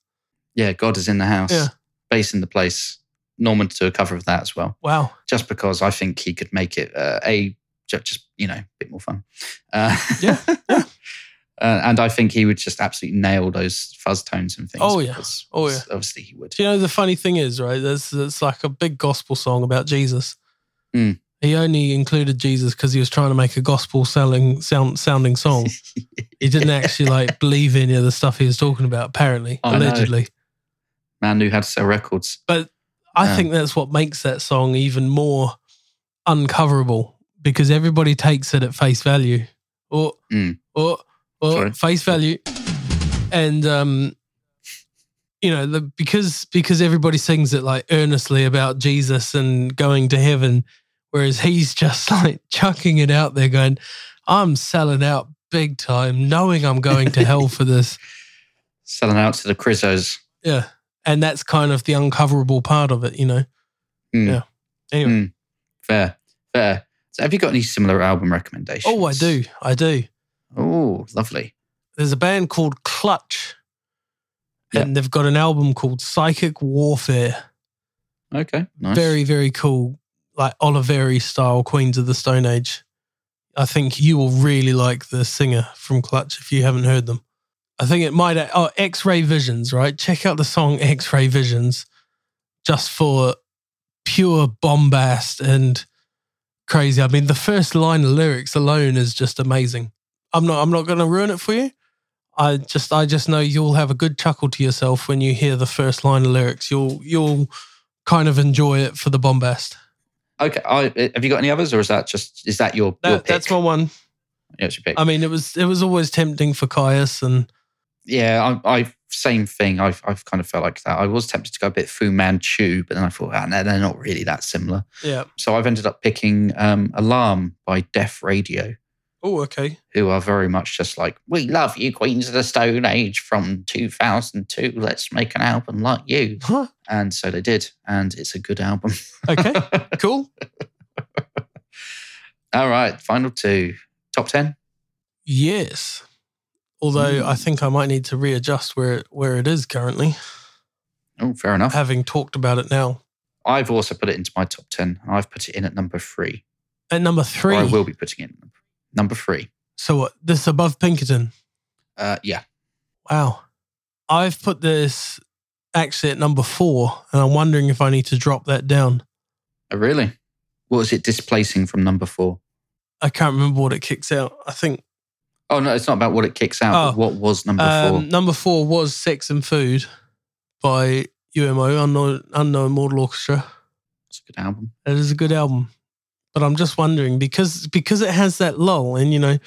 Yeah, God is in the house. Yeah. Bass in the place. Norman to do a cover of that as well. Wow. Just because I think he could make it uh, a ju- just you know a bit more fun. Uh, Yeah, Uh, and I think he would just absolutely nail those fuzz tones and things. Oh, yeah. Oh, yeah. Obviously he would. Do you know the funny thing is, right? There's there's like a big gospel song about Jesus. Mm. He only included Jesus because he was trying to make a gospel selling sound sounding song. he didn't actually like believe any of the stuff he was talking about, apparently, I know. allegedly. Man knew how to sell records. But I Yeah. think that's what makes that song even more uncoverable because everybody takes it at face value or Mm. or or Sorry. face value, and um, you know the because because everybody sings it like earnestly about Jesus and going to heaven, whereas he's just like chucking it out there, going, "I'm selling out big time, knowing I'm going to hell for this." Selling out to the Crizzos. Yeah. And that's kind of the uncoverable part of it, you know? Mm. Yeah. Anyway. Mm. Fair. Fair. So have you got any similar album recommendations? Oh, I do. I do. Oh, lovely. There's a band called Clutch, and they've got an album called Psychic Warfare. Okay. Nice. Very, very cool. Like Oliveri style Queens of the Stone Age. I think you will really like the singer from Clutch if you haven't heard them. I think it might. Oh, X Ray Visions, right? Check out the song X Ray Visions just for pure bombast and crazy. I mean, the first line of lyrics alone is just amazing. I'm not. I'm not going to ruin it for you. I just I just know you'll have a good chuckle to yourself when you hear the first line of lyrics. You'll you'll kind of enjoy it for the bombast. Okay, I, have you got any others, or is that just is that your, your That, that's my one. Yeah, it's your pick. I mean, it was it was always tempting for Kyuss, and yeah, I, I same thing. I've I've kind of felt like that. I was tempted to go a bit Fu Manchu, but then I thought, ah, no, they're not really that similar. yeah. So I've ended up picking um, Alarm by Deaf Radio, Oh, okay. who are very much just like, we love you, Queens of the Stone Age from 2002. Let's make an album like you. Huh. And so they did, and it's a good album. Okay. cool. All right, final two, top ten. Yes. Although I think I might need to readjust where it, where it is currently, Oh, fair enough. having talked about it now. I've also put it into my top ten. I've put it in at number three. At number Or three. I will be putting it in number three. So what? This above Pinkerton. Uh, yeah. Wow. I've put this actually at number four, and I'm wondering if I need to drop that down. Oh, really? What was it displacing from number four? I can't remember what it kicks out. I think Oh no, it's not about what it kicks out. Oh. what was number four? um, number four was Sex and Food by UMO, Unknown, Unknown Mortal Orchestra. It's a good album. It is a good album. But I'm just wondering because because it has that lull, and you know,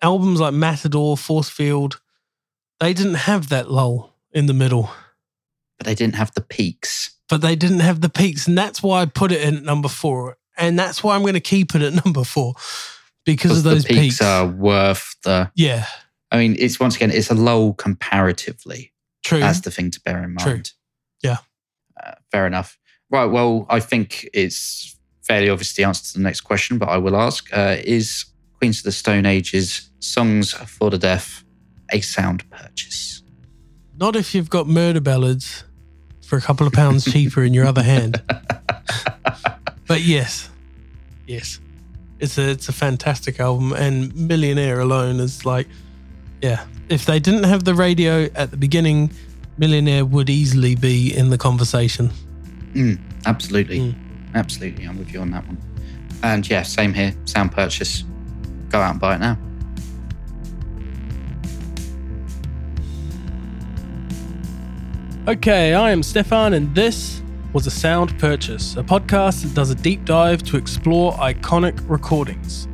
albums like Matador, Force Field, they didn't have that lull in the middle. But they didn't have the peaks. But they didn't have the peaks, and that's why I put it in at number four. And that's why I'm going to keep it at number four because of those the peaks, peaks. are worth the. yeah, I mean, it's once again, it's a lull comparatively. true. That's the thing to bear in mind. True. Yeah. Uh, fair enough. Right. Well, I think it's fairly obvious the answer to the next question, but I will ask: uh, Is Queens of the Stone Age's "Songs for the Deaf" a sound purchase? Not if you've got murder ballads for a couple of pounds cheaper in your other hand. but yes, yes, it's a it's a fantastic album, and Millionaire alone is like, yeah. If they didn't have the radio at the beginning, Millionaire would easily be in the conversation. Mm, absolutely. Mm. Absolutely. I'm with you on that one. And yeah, same here. Sound purchase. Go out and buy it now. Okay, I am Stefan, and this was a Sound Purchase, a podcast that does a deep dive to explore iconic recordings.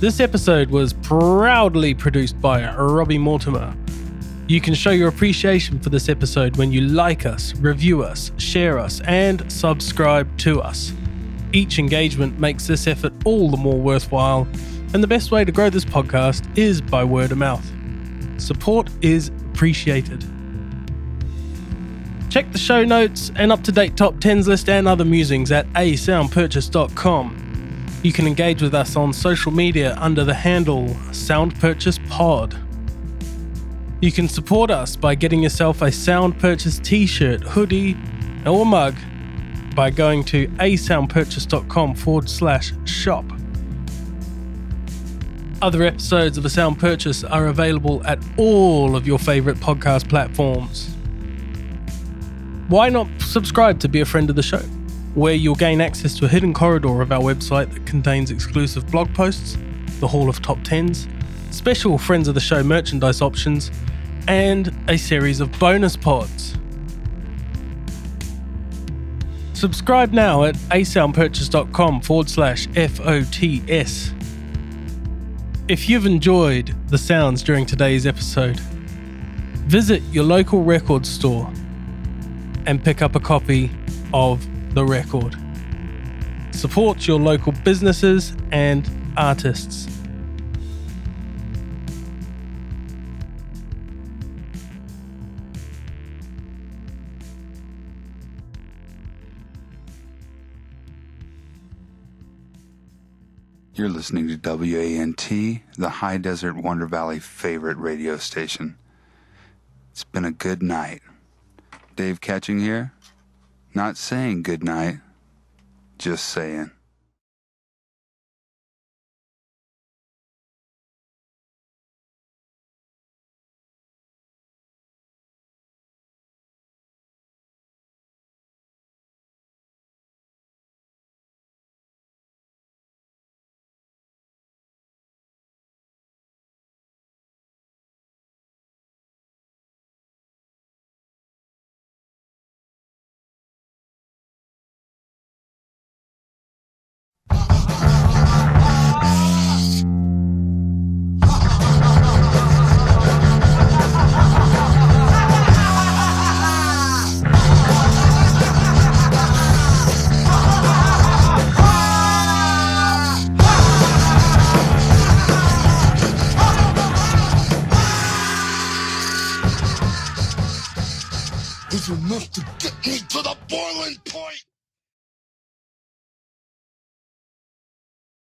This episode was proudly produced by Robbie Mortimer. You can show your appreciation for this episode when you like us, review us, share us, and subscribe to us. Each engagement makes this effort all the more worthwhile, and the best way to grow this podcast is by word of mouth. Support is appreciated. Check the show notes and up to date top 10s list and other musings at asoundpurchase.com. You can engage with us on social media under the handle Sound Purchase Pod. You can support us by getting yourself a Sound Purchase t shirt, hoodie, or mug by going to asoundpurchase.com forward slash shop. Other episodes of A Sound Purchase are available at all of your favorite podcast platforms why not subscribe to be a friend of the show, where you'll gain access to a hidden corridor of our website that contains exclusive blog posts, the Hall of Top Tens, special friends of the show merchandise options, and a series of bonus pods. Subscribe now at asoundpurchase.com forward slash FOTS. If you've enjoyed the sounds during today's episode, visit your local record store and pick up a copy of the record. Support your local businesses and artists. You're listening to WANT, the High Desert Wonder Valley favorite radio station. It's been a good night. Dave Catching here. Not saying good night, just saying.